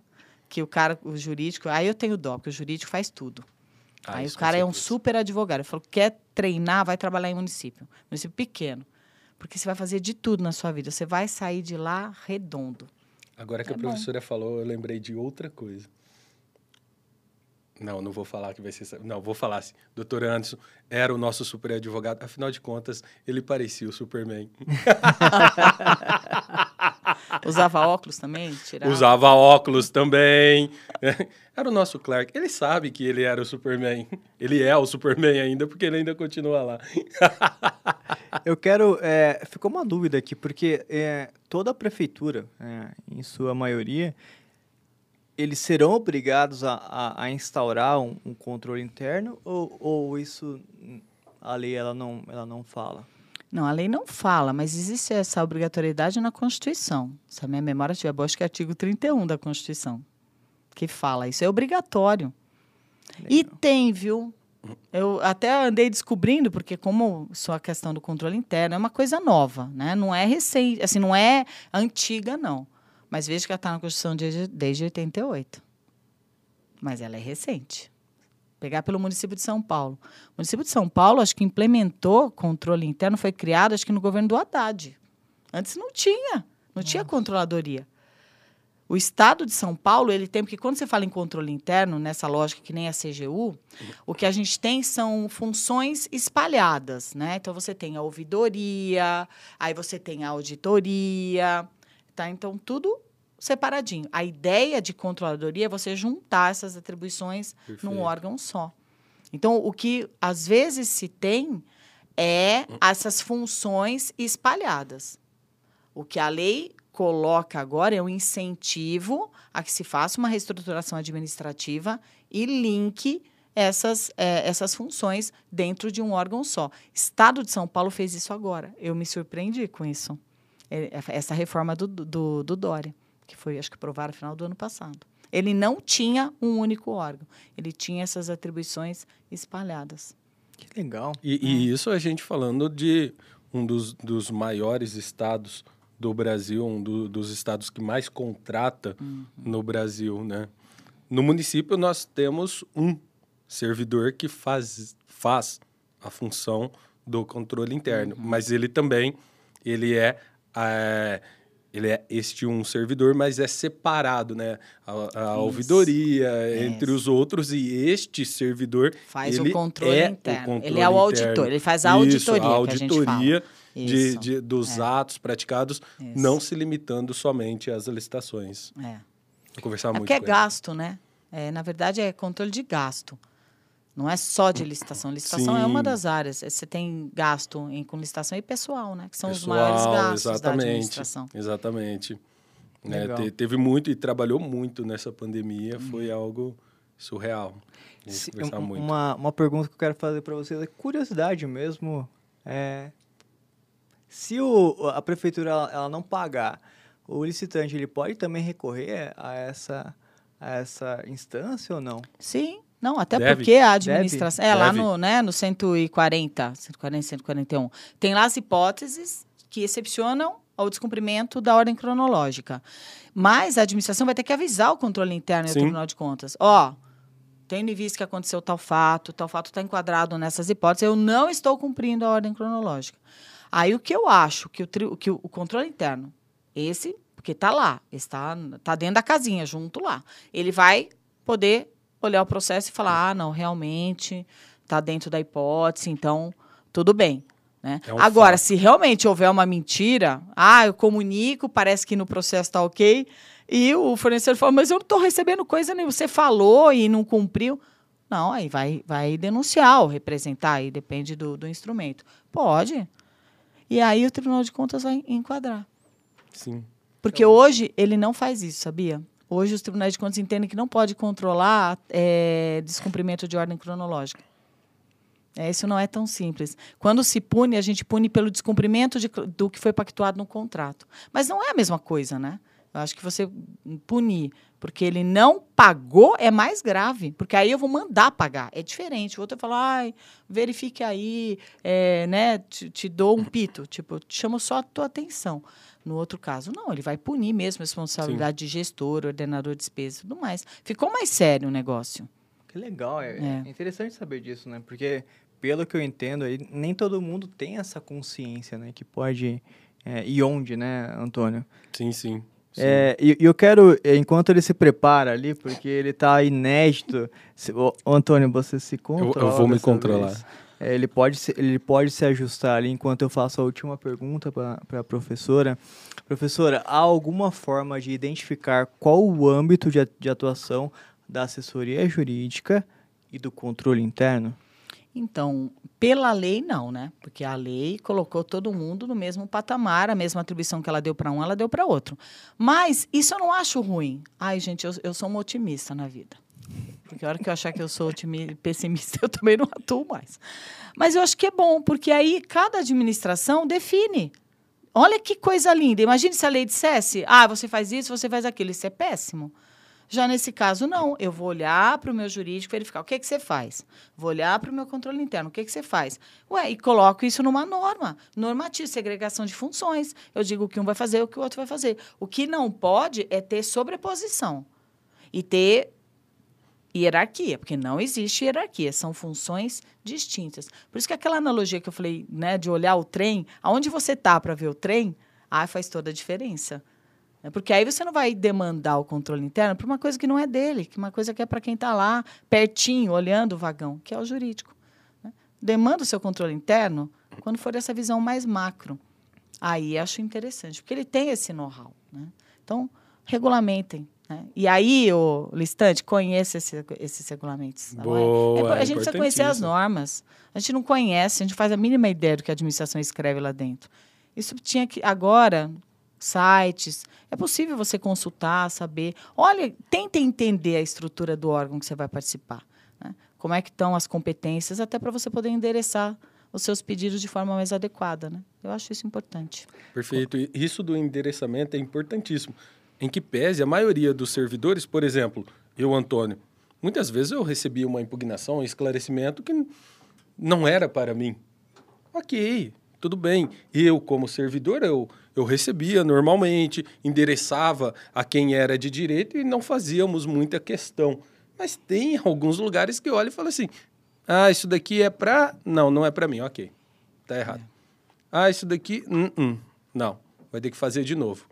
S3: Que o cara, o jurídico, aí eu tenho dó, porque o jurídico faz tudo.
S2: Ah,
S3: Aí o cara é um super advogado. Ele falou: quer treinar, vai trabalhar em município. Município pequeno. Porque você vai fazer de tudo na sua vida. Você vai sair de lá redondo.
S2: Agora que
S3: É
S2: a
S3: bom.
S2: professora falou, eu lembrei de outra coisa. Não, não vou falar que vai ser. Não, vou falar assim. Doutor Anderson era o nosso super advogado. Afinal de contas, ele parecia o Superman.
S3: Usava óculos também? Tirava.
S2: Usava óculos também. Era o nosso Clark. Ele sabe que ele era o Superman. Ele é o Superman ainda, porque ele ainda continua lá.
S1: Eu quero. é, ficou uma dúvida aqui, porque é, toda a prefeitura, é, em sua maioria, eles serão obrigados a, a- a instaurar um, um controle interno ou, ou isso a lei ela não, ela não fala?
S3: Não, a lei não fala, mas existe essa obrigatoriedade na Constituição. Se a minha memória estiver boa, acho que é artigo 31 da Constituição. Que fala isso. É obrigatório. E tem, viu? Eu até andei descobrindo, porque como só a questão do controle interno é uma coisa nova, né? Não é recente, assim, não é antiga, não. Mas veja que ela está na Constituição desde, desde 88. Mas ela é recente. Pegar pelo município de São Paulo. O município de São Paulo, acho que implementou controle interno, foi criado, acho que no governo do Haddad. Antes não tinha, não tinha controladoria. O Estado de São Paulo, ele tem, porque quando você fala em controle interno, nessa lógica que nem a CGU, o que a gente tem são funções espalhadas, né? Então você tem a ouvidoria, aí você tem a auditoria, tá? Então tudo separadinho. A ideia de controladoria é você juntar essas atribuições
S2: Perfeito.
S3: num órgão só. Então, o que às vezes se tem é essas funções espalhadas. O que a lei coloca agora é um incentivo a que se faça uma reestruturação administrativa e linke essas, eh, essas funções dentro de um órgão só. Estado de São Paulo fez isso agora. Eu me surpreendi com isso. Essa reforma do, do, do Dória, que foi, acho que, aprovada no final do ano passado. Ele não tinha um único órgão. Ele tinha essas atribuições espalhadas.
S1: Que legal.
S2: E, e isso a gente falando de um dos, dos maiores estados do Brasil, um do- dos estados que mais contrata no Brasil, né? No município nós temos um servidor que faz, faz a função do controle interno, mas ele também ele é, é, ele é este um servidor, mas é separado, né? A, a ouvidoria entre os outros e este servidor
S3: Faz o controle
S2: é
S3: interno.
S2: controle
S3: Ele é o auditor,
S2: interno.
S3: ele faz a auditoria
S2: Isso, a
S3: que a gente fala.
S2: auditoria de,
S3: Isso,
S2: de- dos atos praticados,
S3: Isso.
S2: não se limitando somente às licitações.
S3: É.
S2: Vou conversar
S3: É
S2: muito
S3: porque é gasto, né? É, na verdade, é controle de gasto. Não é só de licitação. Licitação é uma
S2: Sim.
S3: das áreas. Você tem gasto em, com licitação e pessoal, né? Que são os
S2: Pessoal,
S3: maiores gastos da
S2: exatamente,
S3: administração.
S2: Exatamente. Né, te- teve muito e trabalhou muito nessa pandemia,
S3: Uhum.
S2: foi algo surreal.
S1: Se- um-
S2: muito.
S1: uma, uma pergunta que eu quero fazer para vocês é curiosidade mesmo. É, se o, a prefeitura ela, ela não pagar, o licitante ele pode também recorrer a essa, a essa instância ou não?
S3: Sim. Não, até
S2: Deve.
S3: porque a administração. É, lá
S2: Deve.
S3: no, né, no 140, 140, 141. Tem lá as hipóteses que excepcionam ao descumprimento da ordem cronológica. Mas a administração vai ter que avisar o controle interno e o. Tribunal de Contas. Ó, tendo em vista que aconteceu tal fato, tal fato está enquadrado nessas hipóteses, eu não estou cumprindo a ordem cronológica. Aí o que eu acho que o, tri- que o, o controle interno, esse, porque está lá, está tá dentro da casinha, junto lá, ele vai poder olhar o processo e falar: ah, não, realmente está dentro da hipótese, então tudo bem. Né?
S2: É um
S3: Agora,
S2: fato.
S3: se realmente houver uma mentira, ah, eu comunico, parece que no processo está ok, e o fornecedor fala, mas eu não estou recebendo coisa nenhuma, você falou e não cumpriu. Não, aí vai, vai denunciar ou representar, aí depende do, do instrumento. Pode. E aí o Tribunal de Contas vai enquadrar.
S2: Sim.
S3: Porque hoje ele não faz isso, sabia? Hoje os tribunais de contas entendem que não pode controlar é, descumprimento de ordem cronológica. É, isso não é tão simples. Quando se pune, a gente pune pelo descumprimento de, do que foi pactuado no contrato. Mas não é a mesma coisa, né? Eu acho que você punir porque ele não pagou é mais grave, porque aí eu vou mandar pagar. É diferente. O outro vai falar, ai, verifique aí, é, né? Te, te dou um pito, tipo, te chamo só a tua atenção. No outro caso, não, ele vai punir mesmo responsabilidade de gestor, ordenador de despesas e tudo mais. Ficou mais sério o negócio.
S1: Que legal, é,
S3: É.
S1: é interessante saber disso, né? Porque, pelo que eu entendo, aí, nem todo mundo tem essa consciência, né? Que pode... é, e onde, né, Antônio?
S2: Sim, sim. sim.
S1: É, e eu quero, é, enquanto ele se prepara ali, porque ele tá inédito. se- ô, Antônio, você se controla.
S2: vou me controlar.
S1: vez. É, ele, pode se, ele pode se ajustar ali enquanto eu faço a última pergunta para a professora. Professora, há alguma forma de identificar qual o âmbito de, de atuação da assessoria jurídica e do controle interno?
S3: Então, pela lei, não, né? Porque a lei colocou todo mundo no mesmo patamar, a mesma atribuição que ela deu para um, ela deu para outro. Mas isso eu não acho ruim. Ai, gente, eu, eu sou uma otimista na vida. Porque a hora que eu achar que eu sou pessimista, eu também não atuo mais. Mas eu acho que é bom, porque aí cada administração define. Olha que coisa linda. Imagine se a lei dissesse: ah, você faz isso, você faz aquilo. Isso é péssimo. Já nesse caso, não. Eu vou olhar para o meu jurídico verificar o que, que você faz. Vou olhar para o meu controle interno, o que, que você faz. Ué, e coloco isso numa norma. Normativa, segregação de funções. Eu digo o que um vai fazer, o que o outro vai fazer. O que não pode é ter sobreposição. E ter hierarquia, porque não existe hierarquia, são funções distintas. Por isso que aquela analogia que eu falei, né, de olhar o trem, aonde você tá para ver o trem, ah, faz toda a diferença. né? Porque aí você não vai demandar o controle interno para uma coisa que não é dele, que uma coisa que é para quem está lá, pertinho, olhando o vagão, que é o jurídico. né? Demanda o seu controle interno quando for essa visão mais macro. Aí acho interessante, porque ele tem esse know-how. Né? Então, regulamentem. Né? E aí, o listante, conheça esse- esses regulamentos. tá
S2: Boa,
S3: é, a gente precisa conhecer as normas. A gente não conhece, a gente faz a mínima ideia do que a administração escreve lá dentro. Isso tinha que. Agora, sites, é possível você consultar, saber. Olha, tente entender a estrutura do órgão que você vai participar. né? Como é que estão as competências, até para você poder endereçar os seus pedidos de forma mais adequada. Né? Eu acho isso importante.
S2: Perfeito. Isso do endereçamento é importantíssimo. Em que pese a maioria dos servidores, por exemplo, eu, Antônio, muitas vezes eu recebia uma impugnação, um esclarecimento que não era para mim. Ok, tudo bem. Eu, como servidor, eu, eu recebia normalmente, endereçava a quem era de direito e não fazíamos muita questão. Mas tem alguns lugares que eu olho e falo assim: ah, isso daqui é para. Não, não é para mim, ok. Tá errado. Ah, isso daqui. hum, hum, Não, vai ter que fazer de novo.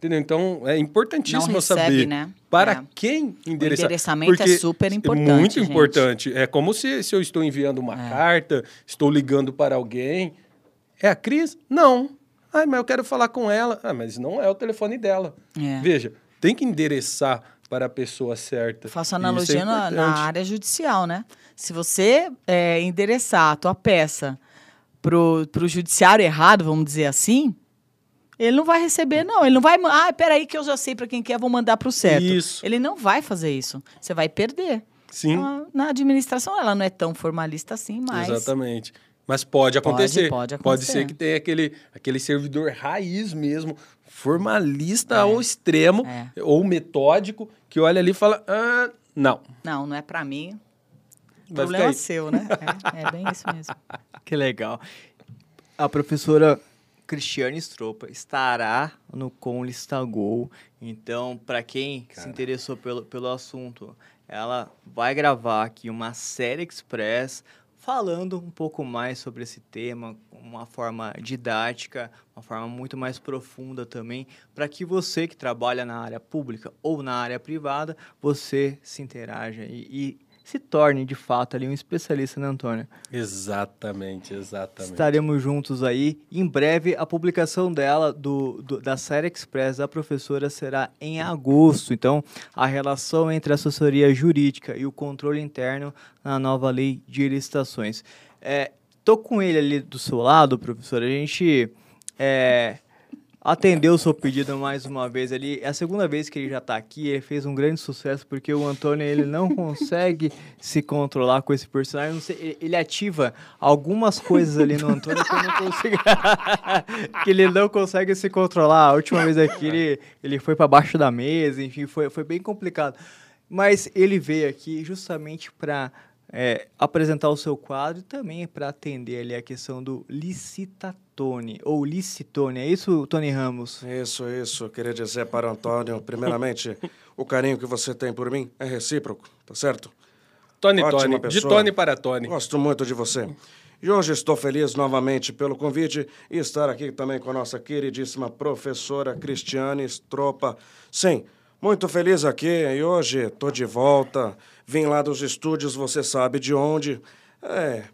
S2: Entendeu? Então, é importantíssimo
S3: recebe,
S2: saber
S3: né?
S2: para
S3: É.
S2: quem endereçar.
S3: endereçamento é
S2: Porque
S3: super
S2: é
S3: importante,
S2: Muito
S3: gente.
S2: importante. É como se, se eu estou enviando uma
S3: É.
S2: carta, estou ligando para alguém. É a Cris? Não. Ah, mas eu quero falar com ela. Ah, mas não é o telefone dela.
S3: É.
S2: Veja, tem que endereçar para a pessoa certa.
S3: Eu faço
S2: Isso é
S3: analogia na, na área judicial, né? Se você é, endereçar a tua peça pro, pro judiciário errado, vamos dizer assim, ele não vai receber, não. Ele não vai. Ah, peraí, que eu já sei para quem quer, vou mandar pro certo.
S2: Isso.
S3: Ele não vai fazer isso. Você vai perder.
S2: Sim,
S3: Na, na administração, ela não é tão formalista assim, mas.
S2: exatamente. Mas pode acontecer.
S3: pode
S2: Pode
S3: acontecer.
S2: ser que tenha aquele, aquele servidor raiz mesmo, formalista ao extremo,
S3: É.
S2: ou metódico, que olha ali e fala: ah, não.
S3: Não, não é para mim.
S2: Vai
S3: Problema
S2: aí.
S3: seu, né? É, é bem isso mesmo.
S1: Que legal. A professora Cristiane Stropa estará no Conlista Go. Então, para quem se interessou pelo, pelo assunto, ela vai gravar aqui uma série express falando um pouco mais sobre esse tema, uma forma didática, uma forma muito mais profunda também, para que você que trabalha na área pública ou na área privada, você se interaja e, e se torne de fato ali um especialista, né, Antônio?
S2: Exatamente, exatamente.
S1: Estaremos juntos aí. Em breve, a publicação dela, do, do, da série Express da professora, será em agosto. Então, a relação entre a assessoria jurídica e o controle interno na nova lei de licitações. É, tô com ele ali do seu lado, professor. A gente. É, atendeu o seu pedido mais uma vez ali. É a segunda vez que ele já está aqui. Ele fez um grande sucesso porque o Antônio ele não consegue se controlar com esse personagem. Sei, ele ativa algumas coisas ali no Antônio que não consigo. que ele não consegue se controlar. A última vez aqui ele, ele foi para baixo da mesa, enfim, foi, foi bem complicado. Mas ele veio aqui justamente para é, apresentar o seu quadro e também para atender ali a questão do licitatone ou licitone. É isso, Tony Ramos?
S5: Isso, isso. Eu queria dizer para o Antônio, primeiramente, o carinho que você tem por mim é recíproco, tá certo?
S2: Tony Ótima Tony, pessoa. de Tony para Tony.
S5: Gosto muito de você. E hoje estou feliz novamente pelo convite e estar aqui também com a nossa queridíssima professora Cristiane Stropa. Sim, muito feliz aqui e hoje estou de volta. Vim lá dos estúdios, você sabe de onde. É,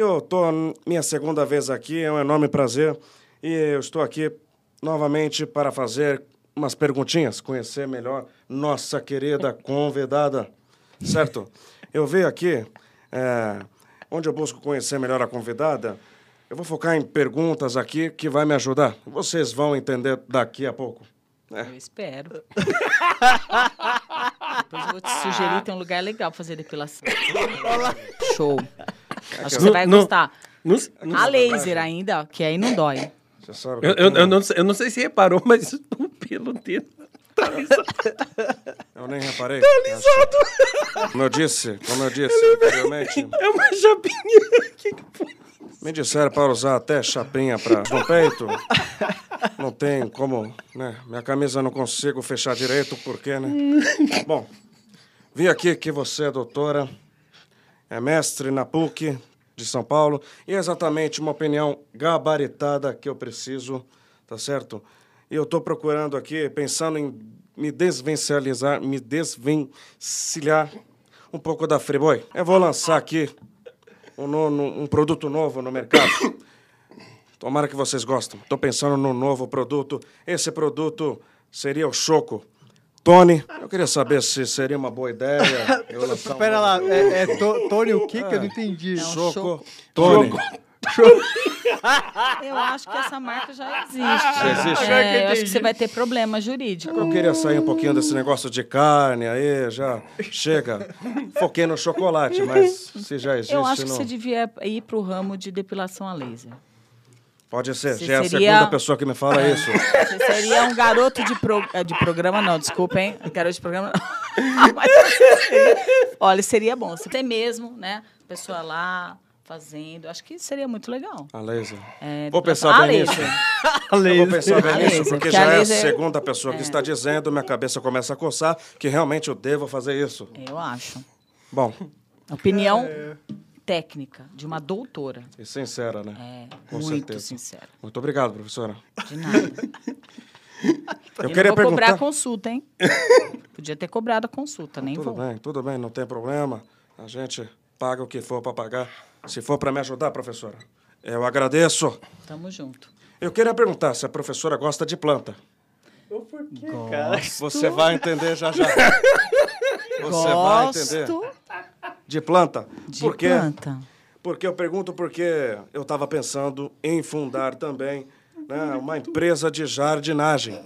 S5: eu estou minha segunda vez aqui, é um enorme prazer. E eu estou aqui novamente para fazer umas perguntinhas, conhecer melhor nossa querida convidada, certo? Eu venho aqui, é, onde eu busco conhecer melhor a convidada, eu vou focar em perguntas aqui que vai me ajudar. Vocês vão entender daqui a pouco.
S3: É. Eu espero. Depois eu vou te sugerir, tem um lugar legal pra fazer depilação. Show. Acho que você vai gostar. No, no, a laser ainda, que aí não dói.
S2: Você sabe eu, eu, eu, não, eu não sei se reparou, mas o pelo dele tá lisado.
S5: Eu nem reparei.
S2: Tá lisado.
S5: Como eu disse, como eu disse anteriormente.
S2: É uma chapinha. que
S5: foi? Me disseram para usar até chapinha para no peito. Não tem como, né? Minha camisa não consigo fechar direito, porque, né? Bom, vi aqui que você é doutora, é mestre na PUC de São Paulo, e é exatamente uma opinião gabaritada que eu preciso, tá certo? E eu estou procurando aqui, pensando em me desvencilhar, me desvencilhar um pouco da Friboi. Eu vou lançar aqui um, um, um produto novo no mercado. Tomara que vocês gostem. Estou pensando num novo produto. Esse produto seria o Choco. Tony, eu queria saber se seria uma boa ideia.
S1: Espera um... lá, é, é to, Tony o quê? É. Que eu não entendi.
S5: É um Choco. Choco. Tony.
S3: Choco. Eu acho que essa marca já existe. Já
S5: existe?
S3: É, eu acho que você vai ter problema jurídico.
S5: Eu queria sair um pouquinho desse negócio de carne aí, já chega. Foquei no chocolate, mas se já existe...
S3: Eu acho que você devia ir para o ramo de depilação a laser.
S5: Pode ser, você já é a segunda pessoa que me fala é. isso.
S3: Você seria um garoto de, pro... É, de programa, não, desculpa, hein? Garoto de programa, não. Mas, olha, seria bom. Você tem mesmo, né? Pessoa lá, fazendo. Acho que seria muito legal.
S5: A laser. É, vou pensar bem nisso. a laser. vou pensar bem nisso, porque, já é a segunda pessoa é... que está dizendo, minha cabeça começa a coçar, que realmente eu devo fazer isso.
S3: Eu acho.
S5: Bom.
S3: Opinião é... técnica de uma doutora.
S5: E sincera, né?
S3: É, Com muito certeza. sincera.
S5: Muito obrigado, professora.
S3: De nada. Eu, eu queria não vou perguntar... cobrar a consulta, hein? Podia ter cobrado a consulta, nem
S5: tudo
S3: vou.
S5: Tudo bem, tudo bem, não tem problema. A gente paga o que for para pagar. Se for para me ajudar, professora, eu agradeço.
S3: Tamo junto.
S5: Eu queria perguntar se a professora gosta de planta.
S1: Por quê, cara?
S5: Você vai entender já já. Você Gosto vai entender. De planta.
S3: De
S5: Por
S3: quê? planta.
S5: Porque eu pergunto porque eu estava pensando em fundar também né, uma empresa de jardinagem.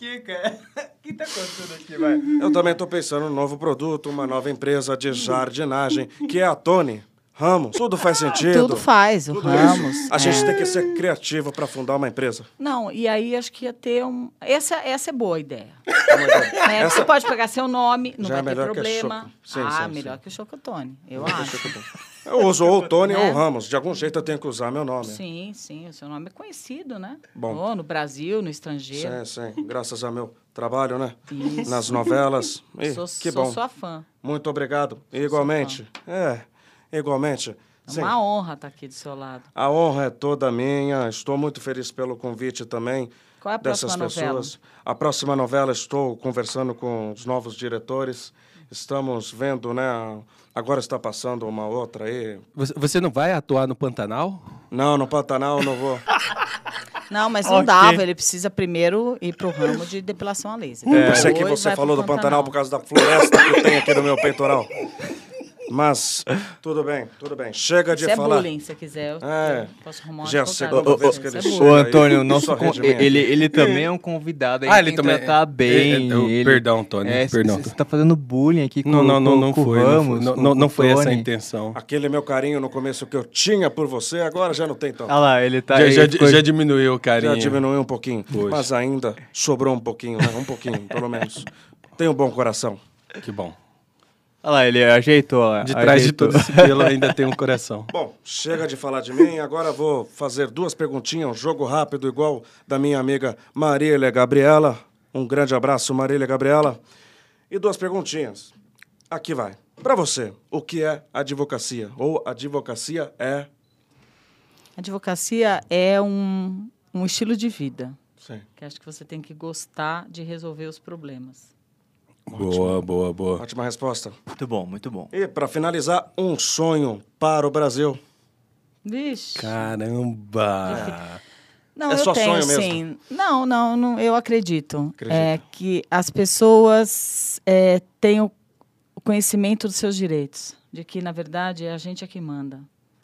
S1: quê, cara? O que tá acontecendo aqui, vai?
S5: Eu também tô pensando num novo produto, uma nova empresa de jardinagem, que é a Tony. Ramos, tudo faz sentido.
S3: Tudo faz, o tudo Ramos.
S5: Isso. A é. gente tem que ser criativo para fundar uma empresa.
S3: Não, e aí acho que ia ter um. Essa, essa é boa ideia. É, essa... Você pode pegar seu nome, não Já vai é ter problema. Sim, ah, sim, melhor sim. que o Chocotone, eu acho.
S5: Eu uso ou o Tony ou o né? Ramos. De algum jeito eu tenho que usar meu nome.
S3: Sim, sim. O seu nome é conhecido, né? Bom. Oh, no Brasil, no estrangeiro.
S5: Sim, sim. Graças ao meu trabalho, né? Isso. Nas novelas.
S3: E, sou, que sou bom. sua fã.
S5: Muito obrigado. Igualmente. É, igualmente.
S3: É
S5: Sim.
S3: uma honra estar aqui do seu lado.
S5: A honra é toda minha. Estou muito feliz pelo convite também
S3: Qual é a
S5: dessas
S3: próxima novela?
S5: pessoas. A próxima novela estou conversando com os novos diretores. Estamos vendo, né? Agora está passando uma outra aí.
S2: Você, você não vai atuar no Pantanal?
S5: Não, no Pantanal não vou.
S3: Não, mas não
S1: Ok.
S3: dava. Ele precisa primeiro ir pro ramo de depilação a laser.
S5: Eu sei que você falou do Pantanal por causa da floresta que tem aqui no meu peitoral. Mas tudo bem, tudo bem. Chega de
S3: Se é
S5: falar.
S3: bullying, se quiser, eu
S5: É.
S3: posso arrumar um
S5: Já é segunda vez que ele
S3: é
S5: chega.
S1: O Antônio, nosso con- ele, ele também é um convidado aí.
S2: Ah, ele também-
S1: tratar bem.
S2: é, é,
S1: ele-
S2: perdão, Tony,
S1: É,
S2: perdão.
S1: Você está fazendo bullying aqui com,
S2: Não, não, não, não foi. Não
S1: Ramos,
S2: não, não, foi essa a intenção.
S5: Aquele meu carinho no começo que eu tinha por você, agora já não tem tanto.
S1: Olha lá, ele tá
S2: Já,
S1: aí.
S2: já, diminuiu o carinho.
S5: Já diminuiu um pouquinho,
S2: Poxa.
S5: mas ainda sobrou um pouquinho, né? Um pouquinho, pelo menos. Tem um bom coração.
S2: Que bom.
S1: Olha lá, ele ajeitou. ó,
S2: De trás de
S1: ajeitou.
S2: todo esse pelo ainda tem um coração.
S5: Bom, chega de falar de mim, agora vou fazer duas perguntinhas, um jogo rápido igual da minha amiga Marília Gabriela. Um grande abraço, Marília Gabriela. E duas perguntinhas. Aqui vai. Pra você, o que é advocacia? Ou advocacia é...
S3: Advocacia é um, um estilo de vida.
S5: Sim.
S3: Que acho que você tem que gostar de resolver os problemas.
S2: Boa, boa, boa.
S5: Ótima resposta.
S1: Muito bom, muito bom.
S5: E para finalizar, um sonho para o Brasil.
S3: Vixe.
S2: Caramba!
S3: Não,
S5: É
S3: eu
S5: só
S3: tenho,
S5: sonho mesmo?
S3: sim. Não, não, não, eu acredito.
S5: Acredito.
S3: É que as pessoas é, tenham o conhecimento dos seus direitos. De que, na verdade, é a gente é que manda.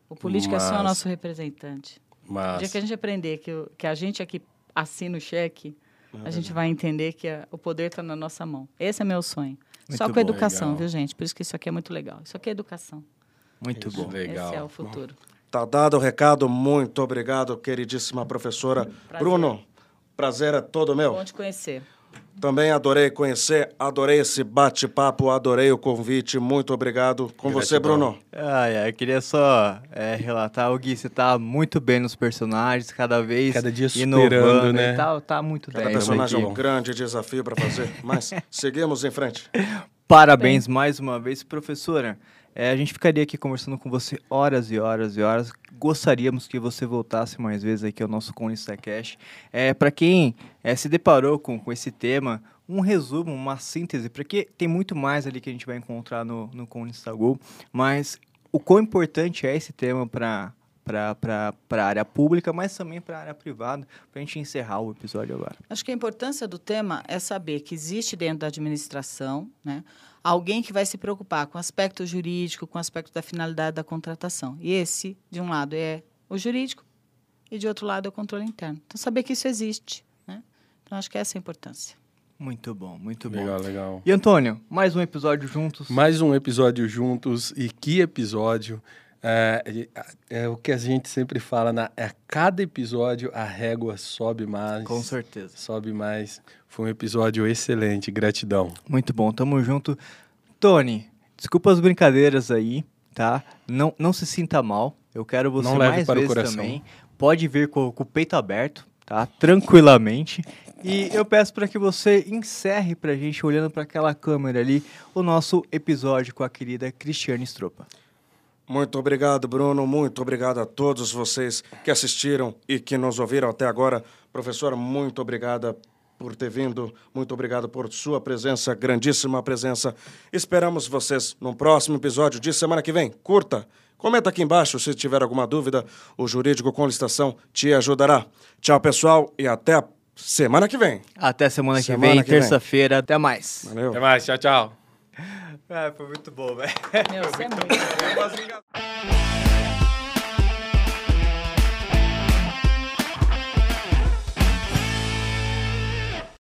S3: O político é só o
S2: Mas-
S3: nosso representante. O
S2: Mas
S3: dia que a gente aprender que, o- que a gente é que assina o cheque, a gente vai entender que a- o poder está na nossa mão. Esse é meu sonho.
S1: Muito
S3: só com
S1: bom,
S3: educação,
S2: legal.
S3: viu, gente? Por isso que isso aqui é muito legal. Isso aqui é educação.
S1: Muito
S2: Isso,
S1: bom.
S2: legal.
S3: Esse é o futuro.
S5: Tá dado o recado. Muito obrigado, queridíssima professora.
S3: Prazer.
S5: Bruno, prazer é todo meu.
S3: Bom te conhecer.
S5: Também adorei conhecer, adorei esse bate-papo, adorei o convite. Muito obrigado. Com você,
S2: Gratidão.
S5: Bruno.
S1: Ai, ai, eu queria só é, relatar, o Gui, você tá muito bem nos personagens, cada vez
S2: Cada dia
S1: inovando,
S2: superando, né?
S1: Tá, tá muito
S5: Cada
S1: bem.
S5: personagem é um grande desafio para fazer. Mas seguimos em frente.
S1: Parabéns mais uma vez, professora. É, a gente ficaria aqui conversando com você horas e horas e horas. Gostaríamos que você voltasse mais vezes aqui ao nosso Conista Cash. É, para quem é, se deparou com, com esse tema, um resumo, uma síntese, porque tem muito mais ali que a gente vai encontrar no, no Conista Go, mas o quão importante é esse tema para para a área pública, mas também para a área privada, para a gente encerrar o episódio agora.
S3: Acho que a importância do tema é saber que existe dentro da administração né, alguém que vai se preocupar com o aspecto jurídico, com o aspecto da finalidade da contratação. E esse, de um lado, é o jurídico e, de outro lado, é o controle interno. Então, saber que isso existe. Né? Então, acho que essa é a importância.
S1: Muito bom, muito bom.
S2: Legal, legal.
S1: E Antônio, mais um episódio juntos.
S2: Mais um episódio juntos e que episódio. É, é, é o que a gente sempre fala, na, a cada episódio a régua sobe mais.
S1: Com certeza.
S2: Sobe mais. Foi um episódio excelente, gratidão.
S1: Muito bom, tamo junto. Tony, desculpa as brincadeiras aí, tá? Não, não se sinta mal. Eu quero você
S2: Não
S1: mais
S2: para o
S1: vezes
S2: coração.
S1: também. Pode vir com, com o peito aberto, tá? Tranquilamente. E eu peço para que você encerre pra gente, olhando para aquela câmera ali, o nosso episódio com a querida Cristiane Stropa.
S5: Muito obrigado, Bruno. Muito obrigado a todos vocês que assistiram e que nos ouviram até agora. Professora, muito obrigada por ter vindo. Muito obrigado por sua presença, grandíssima presença. Esperamos vocês no próximo episódio de semana que vem. Curta. Comenta aqui embaixo se tiver alguma dúvida. O Jurídico com Licitação te ajudará. Tchau, pessoal, e até a semana que vem.
S1: Até semana, que
S5: Semana vem.
S1: terça-feira. Até mais.
S5: Valeu.
S2: Até mais, tchau, tchau.
S1: Ah, foi muito bom, velho.
S3: Meu, você é muito.